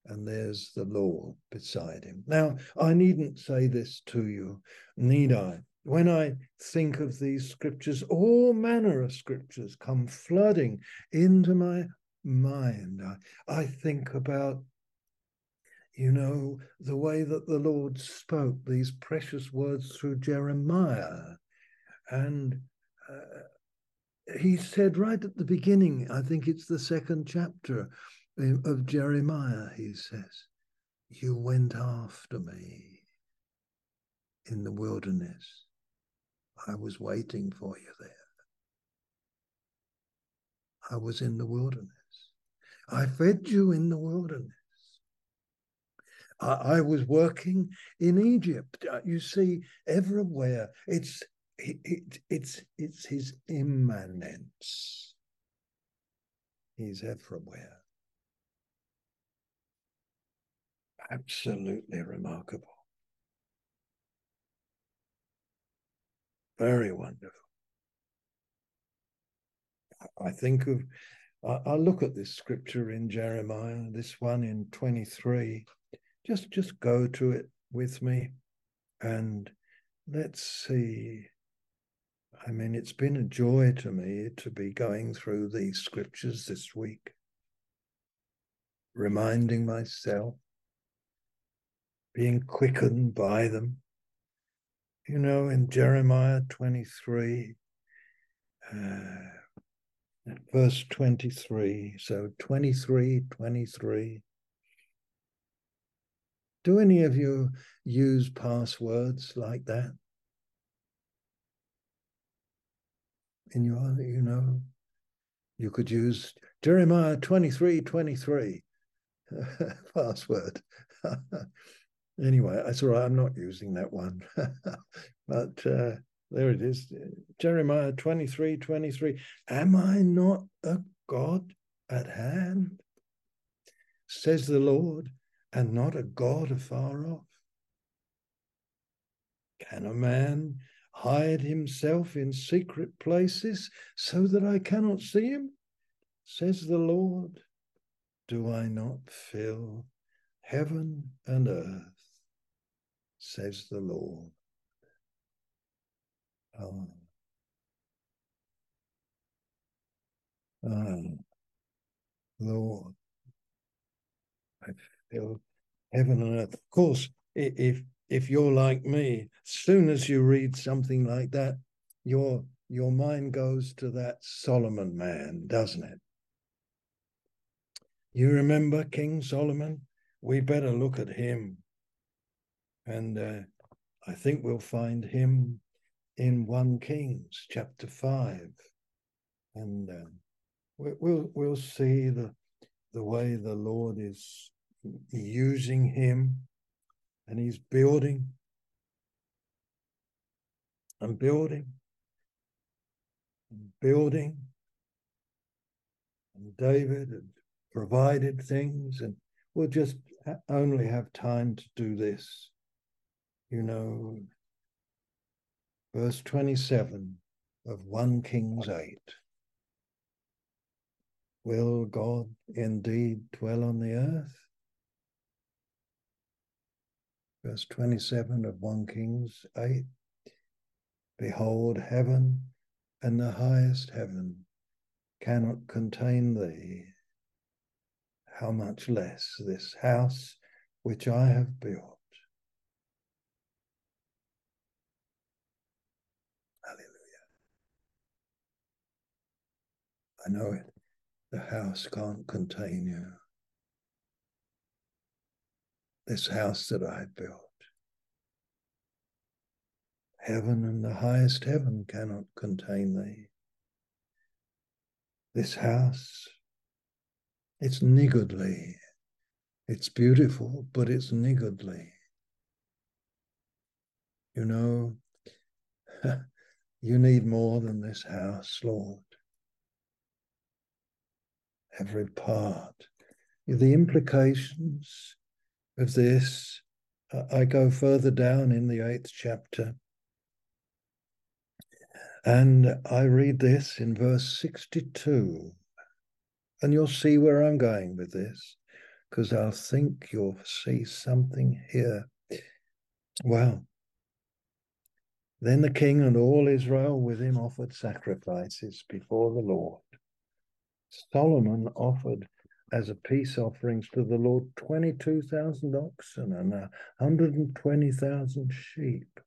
and there's the Lord beside him. Now, I needn't say this to you, need I? When I think of these scriptures, all manner of scriptures come flooding into my mind. I, I think about, you know, the way that the Lord spoke these precious words through Jeremiah. And uh, he said right at the beginning, I think it's the second chapter, of Jeremiah, he says, You went after me in the wilderness. I was waiting for you there. I was in the wilderness. I fed you in the wilderness. I, I was working in Egypt. Uh, you see, everywhere it's it, it, it's it's his immanence. He's everywhere. absolutely remarkable. Very wonderful. I think of, I, look at this scripture in Jeremiah, this one in 23. Just, just go to it with me and let's see. I mean, it's been a joy to me to be going through these scriptures this week, reminding myself being quickened by them. You know, in Jeremiah 23, uh, verse 23, so 23, 23. Do any of you use passwords like that? In your, you know, you could use Jeremiah 23, 23. [LAUGHS] password. [LAUGHS] anyway, that's all right. I'm not using that one. [LAUGHS] but uh, there it is. Jeremiah 23 23. Am I not a God at hand? Says the Lord, and not a God afar off. Can a man hide himself in secret places so that I cannot see him? Says the Lord. Do I not fill heaven and earth? Says the Lord. Oh. Oh. Lord, feel heaven and earth. Of course, if if you're like me, soon as you read something like that, your your mind goes to that Solomon man, doesn't it? You remember King Solomon? We better look at him. And uh, I think we'll find him in 1 Kings chapter 5. And uh, we'll, we'll see the, the way the Lord is using him and he's building and building and building. And David had provided things, and we'll just only have time to do this. You know, verse 27 of 1 Kings 8. Will God indeed dwell on the earth? Verse 27 of 1 Kings 8 Behold, heaven and the highest heaven cannot contain thee. How much less this house which I have built. Hallelujah. I know it. The house can't contain you this house that I built. Heaven and the highest heaven cannot contain thee. This house, it's niggardly. It's beautiful, but it's niggardly. You know, [LAUGHS] you need more than this house, Lord. Every part. The implications of this, uh, I go further down in the eighth chapter. And I read this in verse 62. And you'll see where I'm going with this, because I'll think you'll see something here. Well, then the king and all Israel with him offered sacrifices before the Lord. Solomon offered as a peace offerings to the Lord 22,000 oxen and 120,000 uh, sheep.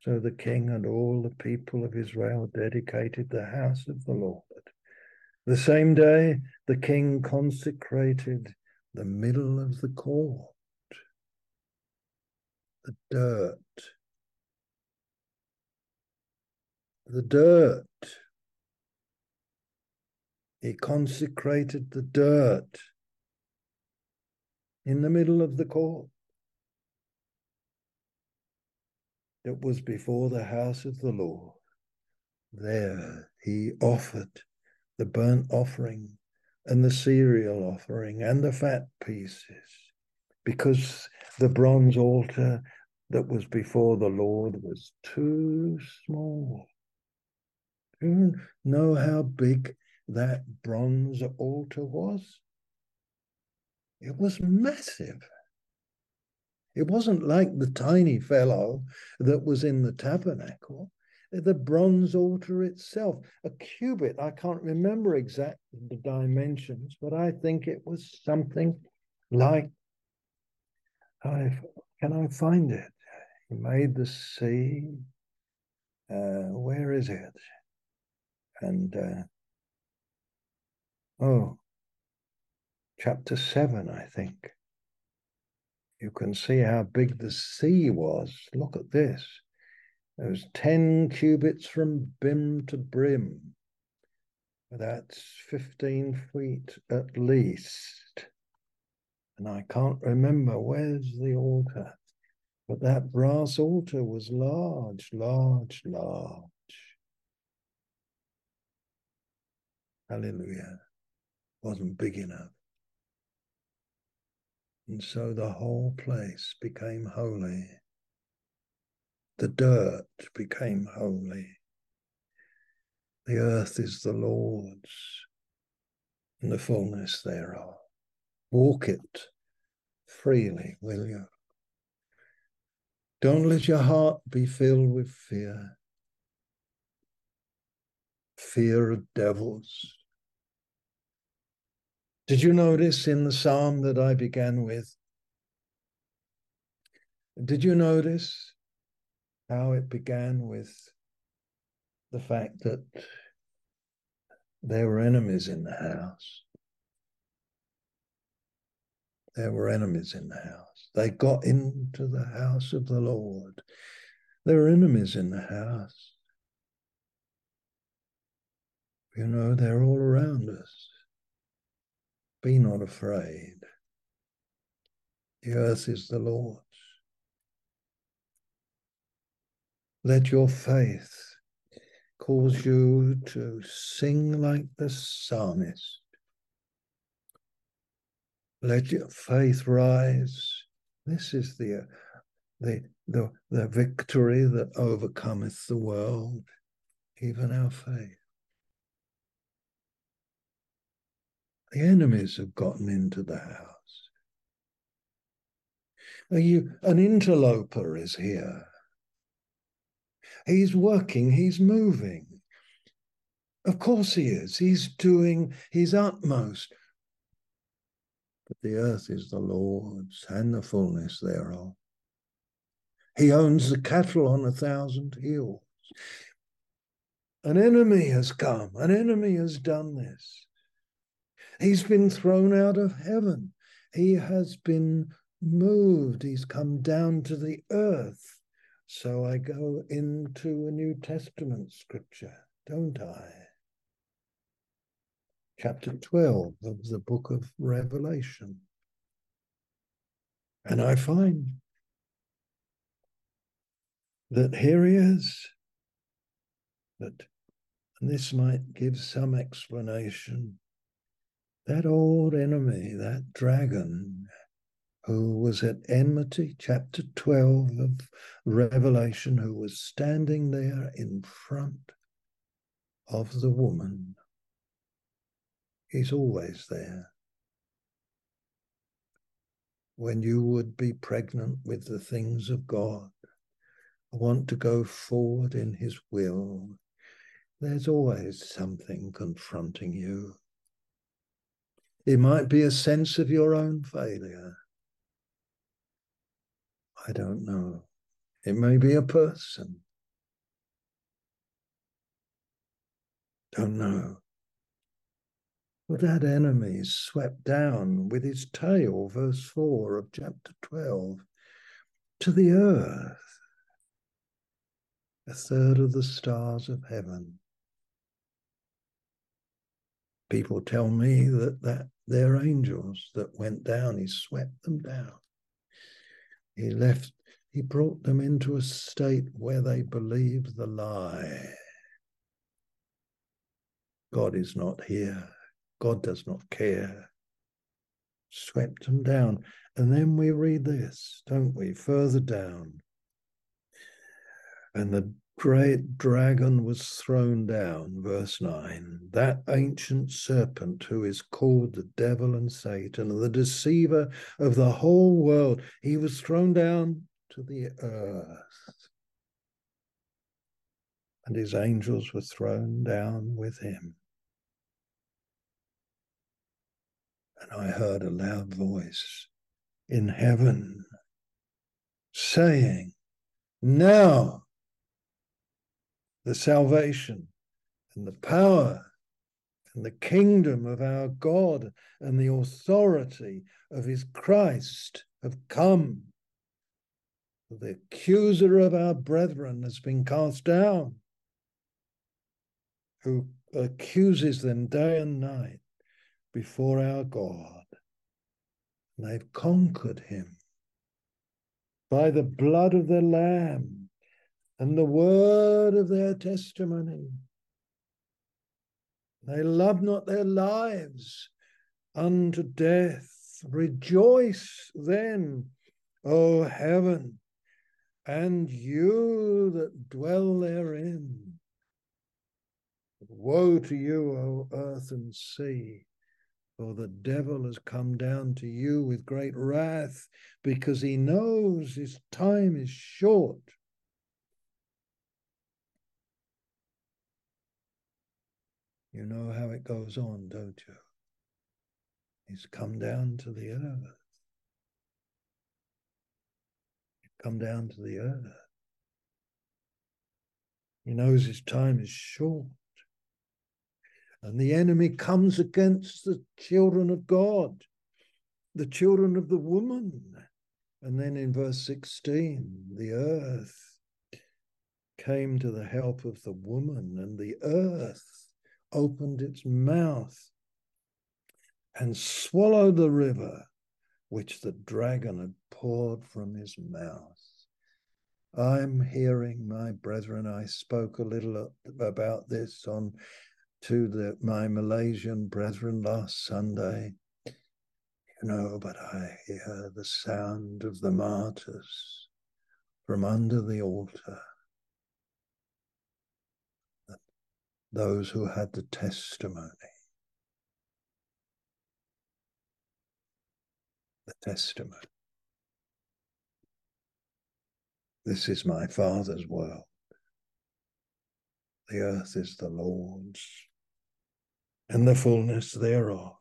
So the king and all the people of Israel dedicated the house of the Lord. The same day, the king consecrated the middle of the court, the dirt, the dirt he consecrated the dirt in the middle of the court that was before the house of the Lord. There he offered the burnt offering and the cereal offering and the fat pieces, because the bronze altar that was before the Lord was too small. You know how big that bronze altar was? It was massive. It wasn't like the tiny fellow that was in the tabernacle. The bronze altar itself, a cubit, I can't remember exactly the dimensions, but I think it was something like, I, can I find it? He made the sea. Uh, where is it? And uh, oh, chapter 7, I think. You can see how big the sea was. Look at this. It was 10 cubits from brim to brim. That's 15 feet at least. And I can't remember where's the altar, but that brass altar was large, large, large. Hallelujah. Wasn't big enough. And so the whole place became holy. The dirt became holy. The earth is the Lord's and the fullness thereof. Walk it freely, will you? Don't let your heart be filled with fear. Fear of devils. Did you notice in the psalm that I began with? Did you notice how it began with the fact that there were enemies in the house? There were enemies in the house. They got into the house of the Lord. There were enemies in the house. You know, they're all around us. Be not afraid. The earth is the Lord's. Let your faith cause you to sing like the psalmist. Let your faith rise. This is the, the, the, the victory that overcometh the world, even our faith. The enemies have gotten into the house. You, an interloper is here. He's working, he's moving. Of course he is. He's doing his utmost. But the earth is the Lord's and the fullness thereof. He owns the cattle on a thousand hills. An enemy has come, an enemy has done this. He's been thrown out of heaven. He has been moved. He's come down to the earth. So I go into a New Testament scripture, don't I? Chapter 12 of the book of Revelation. And I find that here he is, that, and this might give some explanation that old enemy, that dragon, who was at enmity, chapter 12 of Revelation, who was standing there in front of the woman. He's always there. When you would be pregnant with the things of God, want to go forward in His will, there's always something confronting you. It might be a sense of your own failure. I don't know. It may be a person. Don't know. But that enemy is swept down with his tail, verse 4 of chapter 12, to the earth, a third of the stars of heaven people tell me that, that they're angels that went down. He swept them down. He left, he brought them into a state where they believe the lie. God is not here. God does not care. Swept them down. And then we read this, don't we? Further down. And the great dragon was thrown down, verse 9, that ancient serpent who is called the devil and Satan, the deceiver of the whole world, he was thrown down to the earth. And his angels were thrown down with him. And I heard a loud voice in heaven saying, Now the salvation and the power and the kingdom of our God and the authority of his Christ have come. The accuser of our brethren has been cast down, who accuses them day and night before our God. And They've conquered him by the blood of the Lamb and the word of their testimony. They love not their lives unto death. Rejoice then, O heaven, and you that dwell therein. Woe to you, O earth and sea, for the devil has come down to you with great wrath, because he knows his time is short. You know how it goes on, don't you? He's come down to the earth. Come down to the earth. He knows his time is short. And the enemy comes against the children of God, the children of the woman. And then in verse 16, the earth came to the help of the woman, and the earth opened its mouth and swallowed the river which the dragon had poured from his mouth. I'm hearing, my brethren, I spoke a little about this on to the, my Malaysian brethren last Sunday. You know, but I hear the sound of the martyrs from under the altar. Those who had the testimony. The testimony. This is my Father's world. The earth is the Lord's and the fullness thereof.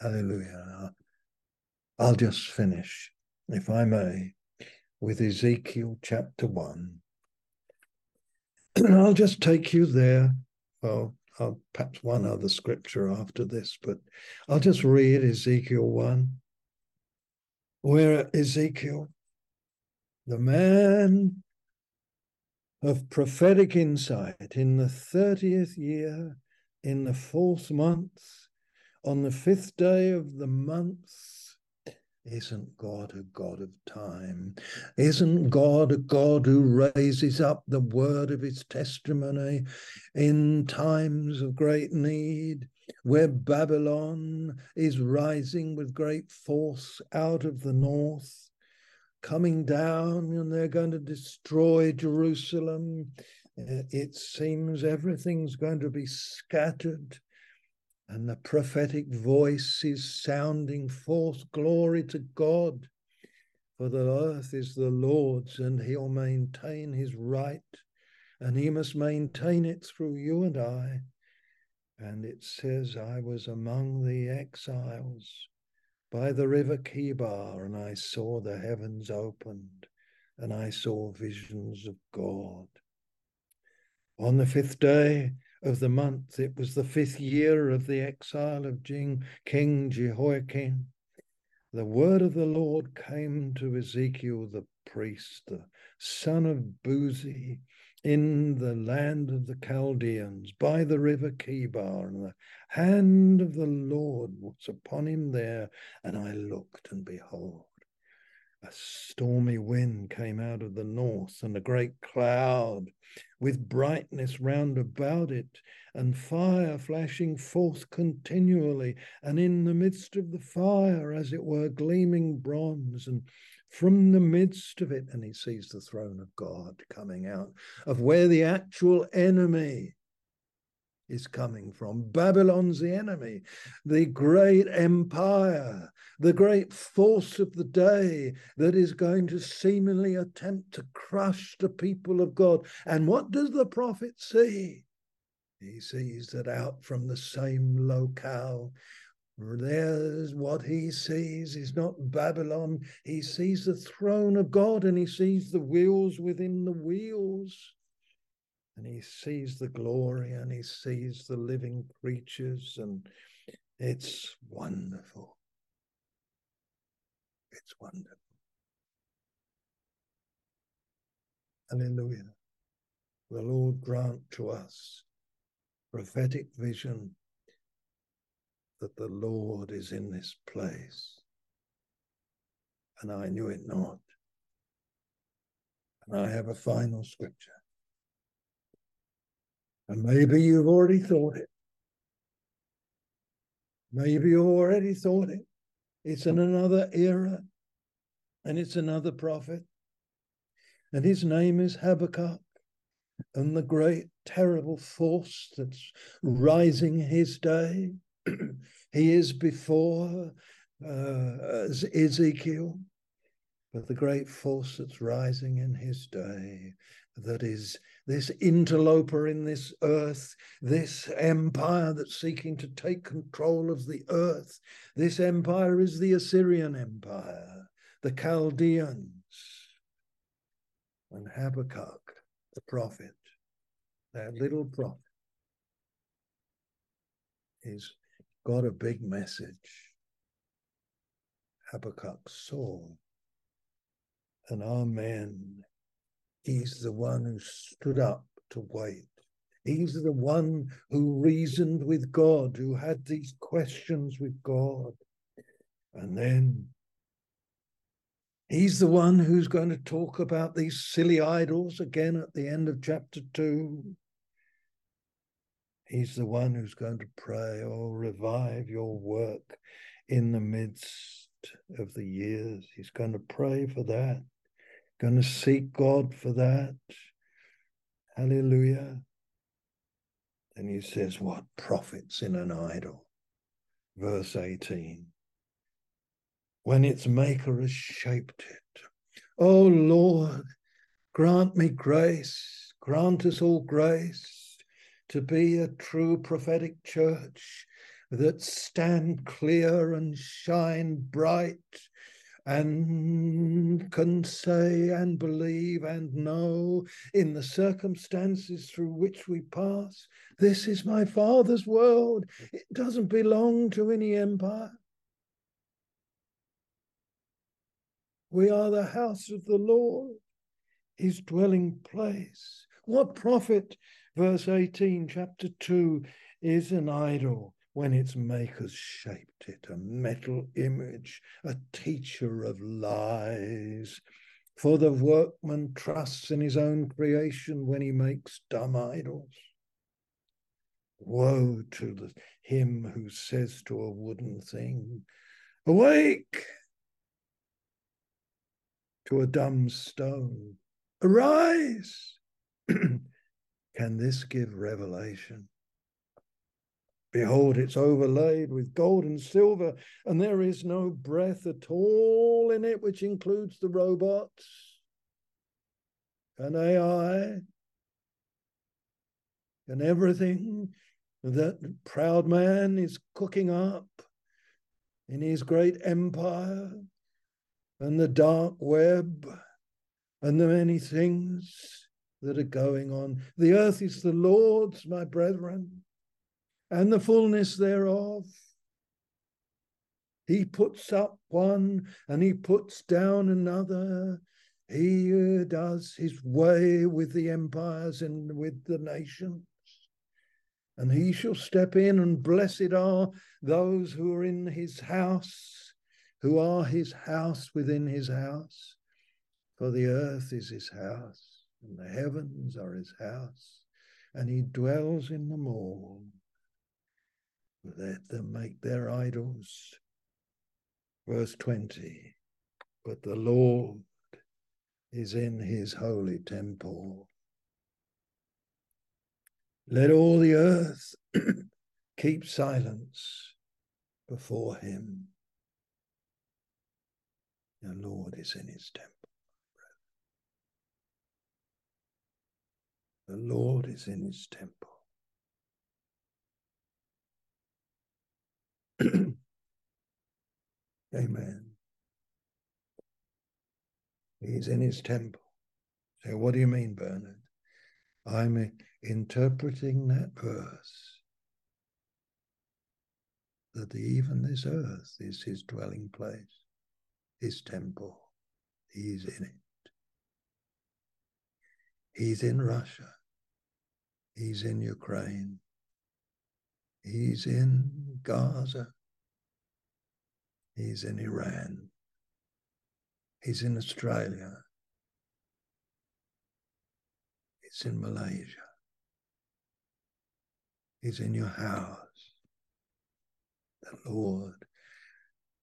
Hallelujah. I'll just finish, if I may, with Ezekiel chapter 1. [CLEARS THROAT] I'll just take you there. Well, I'll perhaps one other scripture after this, but I'll just read Ezekiel 1, where Ezekiel, the man of prophetic insight in the 30th year, in the fourth month, on the fifth day of the month. Isn't God a God of time? Isn't God a God who raises up the word of his testimony in times of great need, where Babylon is rising with great force out of the north? coming down and they're going to destroy Jerusalem. Uh, it seems everything's going to be scattered. And the prophetic voice is sounding forth glory to God. For the earth is the Lord's, and he'll maintain his right, and he must maintain it through you and I. And it says, I was among the exiles by the river Chebar, and I saw the heavens opened, and I saw visions of God. On the fifth day of the month, it was the fifth year of the exile of King Jehoiakim. The word of the Lord came to Ezekiel the priest, the son of Buzi, in the land of the Chaldeans by the river Chebar, and the hand of the Lord was upon him there. And I looked, and behold, a stormy wind came out of the north, and a great cloud with brightness round about it, and fire flashing forth continually, and in the midst of the fire, as it were, gleaming bronze, and from the midst of it, and he sees the throne of God coming out of where the actual enemy is coming from. Babylon's the enemy, the great empire, the great force of the day that is going to seemingly attempt to crush the people of God. And what does the prophet see? He sees that out from the same locale there's what he sees is not Babylon. He sees the throne of God and he sees the wheels within the wheels. And he sees the glory and he sees the living creatures. And it's wonderful. It's wonderful. Hallelujah. The Lord grant to us prophetic vision that the Lord is in this place. And I knew it not. And I have a final scripture. And maybe you've already thought it. Maybe you've already thought it. It's in another era and it's another prophet. And his name is Habakkuk. And the great, terrible force that's rising his day, [CLEARS THROAT] he is before uh, Ezekiel, but the great force that's rising in his day that is this interloper in this earth, this empire that's seeking to take control of the earth. This empire is the Assyrian Empire, the Chaldeans, and Habakkuk, the prophet, that little prophet, he's got a big message. Habakkuk saw, and Amen He's the one who stood up to wait. He's the one who reasoned with God, who had these questions with God. And then he's the one who's going to talk about these silly idols again at the end of chapter two. He's the one who's going to pray, oh, revive your work in the midst of the years. He's going to pray for that. Going to seek God for that. Hallelujah. And he says, What profits in an idol? Verse 18. When its maker has shaped it. Oh Lord, grant me grace, grant us all grace to be a true prophetic church that stand clear and shine bright and can say and believe and know in the circumstances through which we pass. This is my Father's world. It doesn't belong to any empire. We are the house of the Lord, his dwelling place. What profit, verse 18, chapter 2, is an idol when its makers shaped it, a metal image, a teacher of lies. For the workman trusts in his own creation when he makes dumb idols. Woe to the, him who says to a wooden thing, Awake! To a dumb stone, Arise! [CLEARS THROAT] Can this give revelation? Behold, it's overlaid with gold and silver, and there is no breath at all in it, which includes the robots and AI and everything that proud man is cooking up in his great empire and the dark web and the many things that are going on. The earth is the Lord's, my brethren and the fullness thereof. He puts up one and he puts down another. He uh, does his way with the empires and with the nations. And he shall step in, and blessed are those who are in his house, who are his house within his house. For the earth is his house, and the heavens are his house, and he dwells in them all. Let them make their idols. Verse 20 But the Lord is in his holy temple. Let all the earth [CLEARS THROAT] keep silence before him. The Lord is in his temple. The Lord is in his temple. [CLEARS THROAT] Amen. He's in his temple. So, what do you mean, Bernard? I'm interpreting that verse that even this earth is his dwelling place, his temple. He's in it. He's in Russia. He's in Ukraine. He's in Gaza. He's in Iran. He's in Australia. He's in Malaysia. He's in your house. The Lord.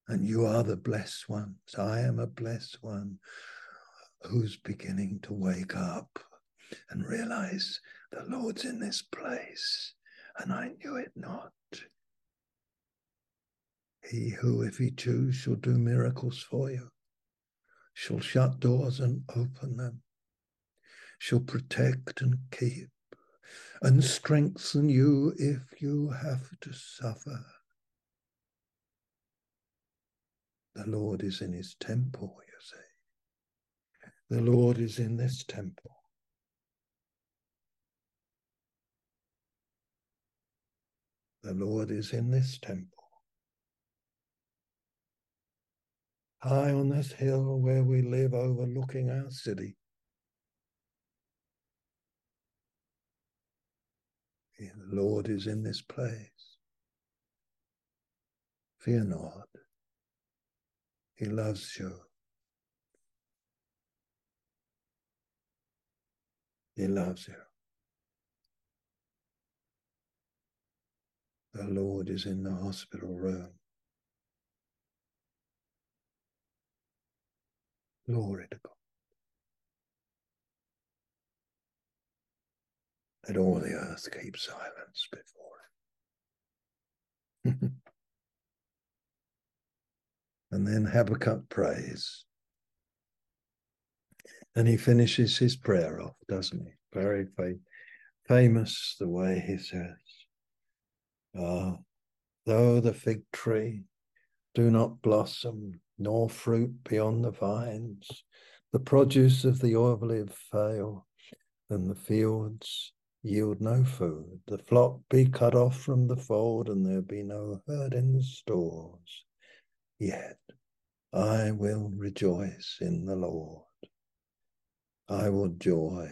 And you are the blessed ones. I am a blessed one who's beginning to wake up and realize the Lord's in this place and I knew it not. He who, if he choose, shall do miracles for you, shall shut doors and open them, shall protect and keep, and strengthen you if you have to suffer. The Lord is in his temple, you see. The Lord is in this temple. The Lord is in this temple. High on this hill where we live overlooking our city. The Lord is in this place. Fear not. He loves you. He loves you. The Lord is in the hospital room. Glory to God. Let all the earth keep silence before him. [LAUGHS] and then Habakkuk prays. And he finishes his prayer off, doesn't he? Very fam- famous the way he says, uh, though the fig tree do not blossom, nor fruit beyond the vines, the produce of the olive fail, and the fields yield no food. The flock be cut off from the fold, and there be no herd in the stores. Yet I will rejoice in the Lord. I will joy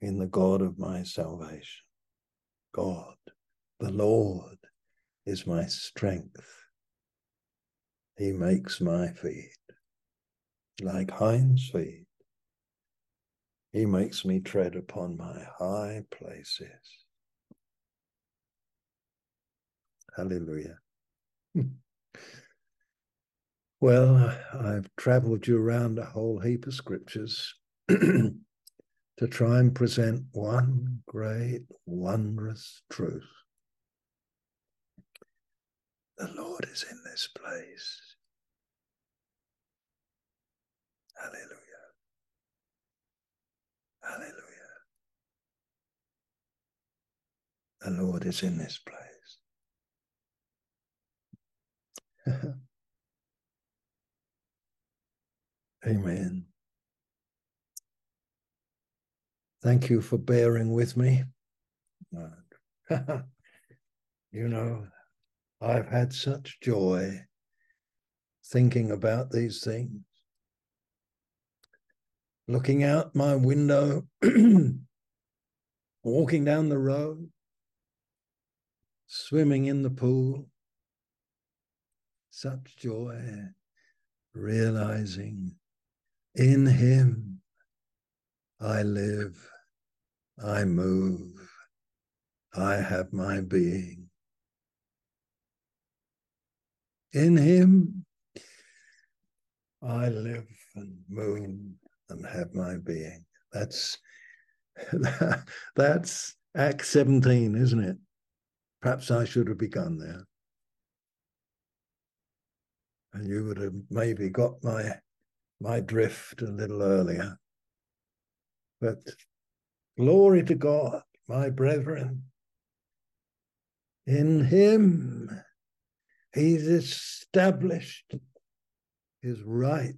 in the God of my salvation. God, the Lord, is my strength. He makes my feet like hinds' feet. He makes me tread upon my high places. Hallelujah. [LAUGHS] well, I've traveled you around a whole heap of scriptures. [CLEARS THROAT] to try and present one great, wondrous truth. The Lord is in this place. Hallelujah. Hallelujah. The Lord is in this place. [LAUGHS] Amen. Thank you for bearing with me. Uh, [LAUGHS] you know, I've had such joy thinking about these things. Looking out my window, [CLEARS THROAT] walking down the road, swimming in the pool. Such joy, realizing in Him I live I move. I have my being. In him, I live and move and have my being. That's [LAUGHS] that's Act 17, isn't it? Perhaps I should have begun there. And you would have maybe got my my drift a little earlier. But Glory to God, my brethren. In him, he's established his right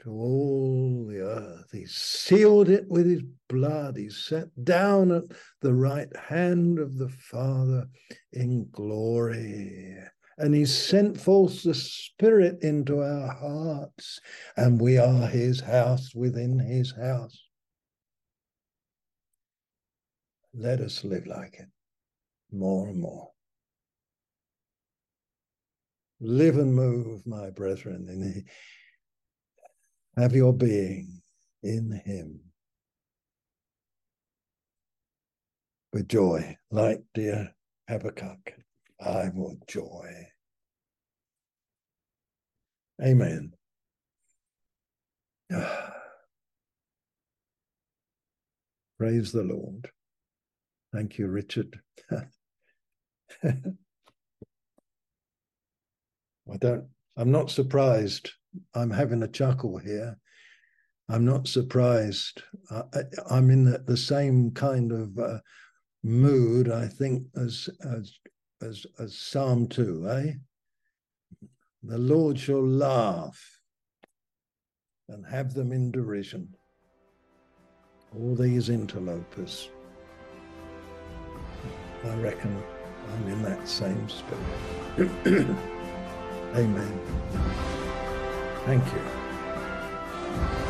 to all the earth. He sealed it with his blood. He sat down at the right hand of the Father in glory. And he sent forth the Spirit into our hearts, and we are his house within his house. Let us live like it. more and more. Live and move, my brethren, in have your being in him. With joy, like dear Habakkuk, I will joy. Amen. [SIGHS] Praise the Lord. Thank you, Richard. [LAUGHS] I don't, I'm not surprised. I'm having a chuckle here. I'm not surprised. I, am in the, the, same kind of uh, mood, I think, as, as as as Psalm two, eh? The Lord shall laugh and have them in derision. All these interlopers. I reckon I'm in that same spirit. [CLEARS THROAT] Amen. Thank you.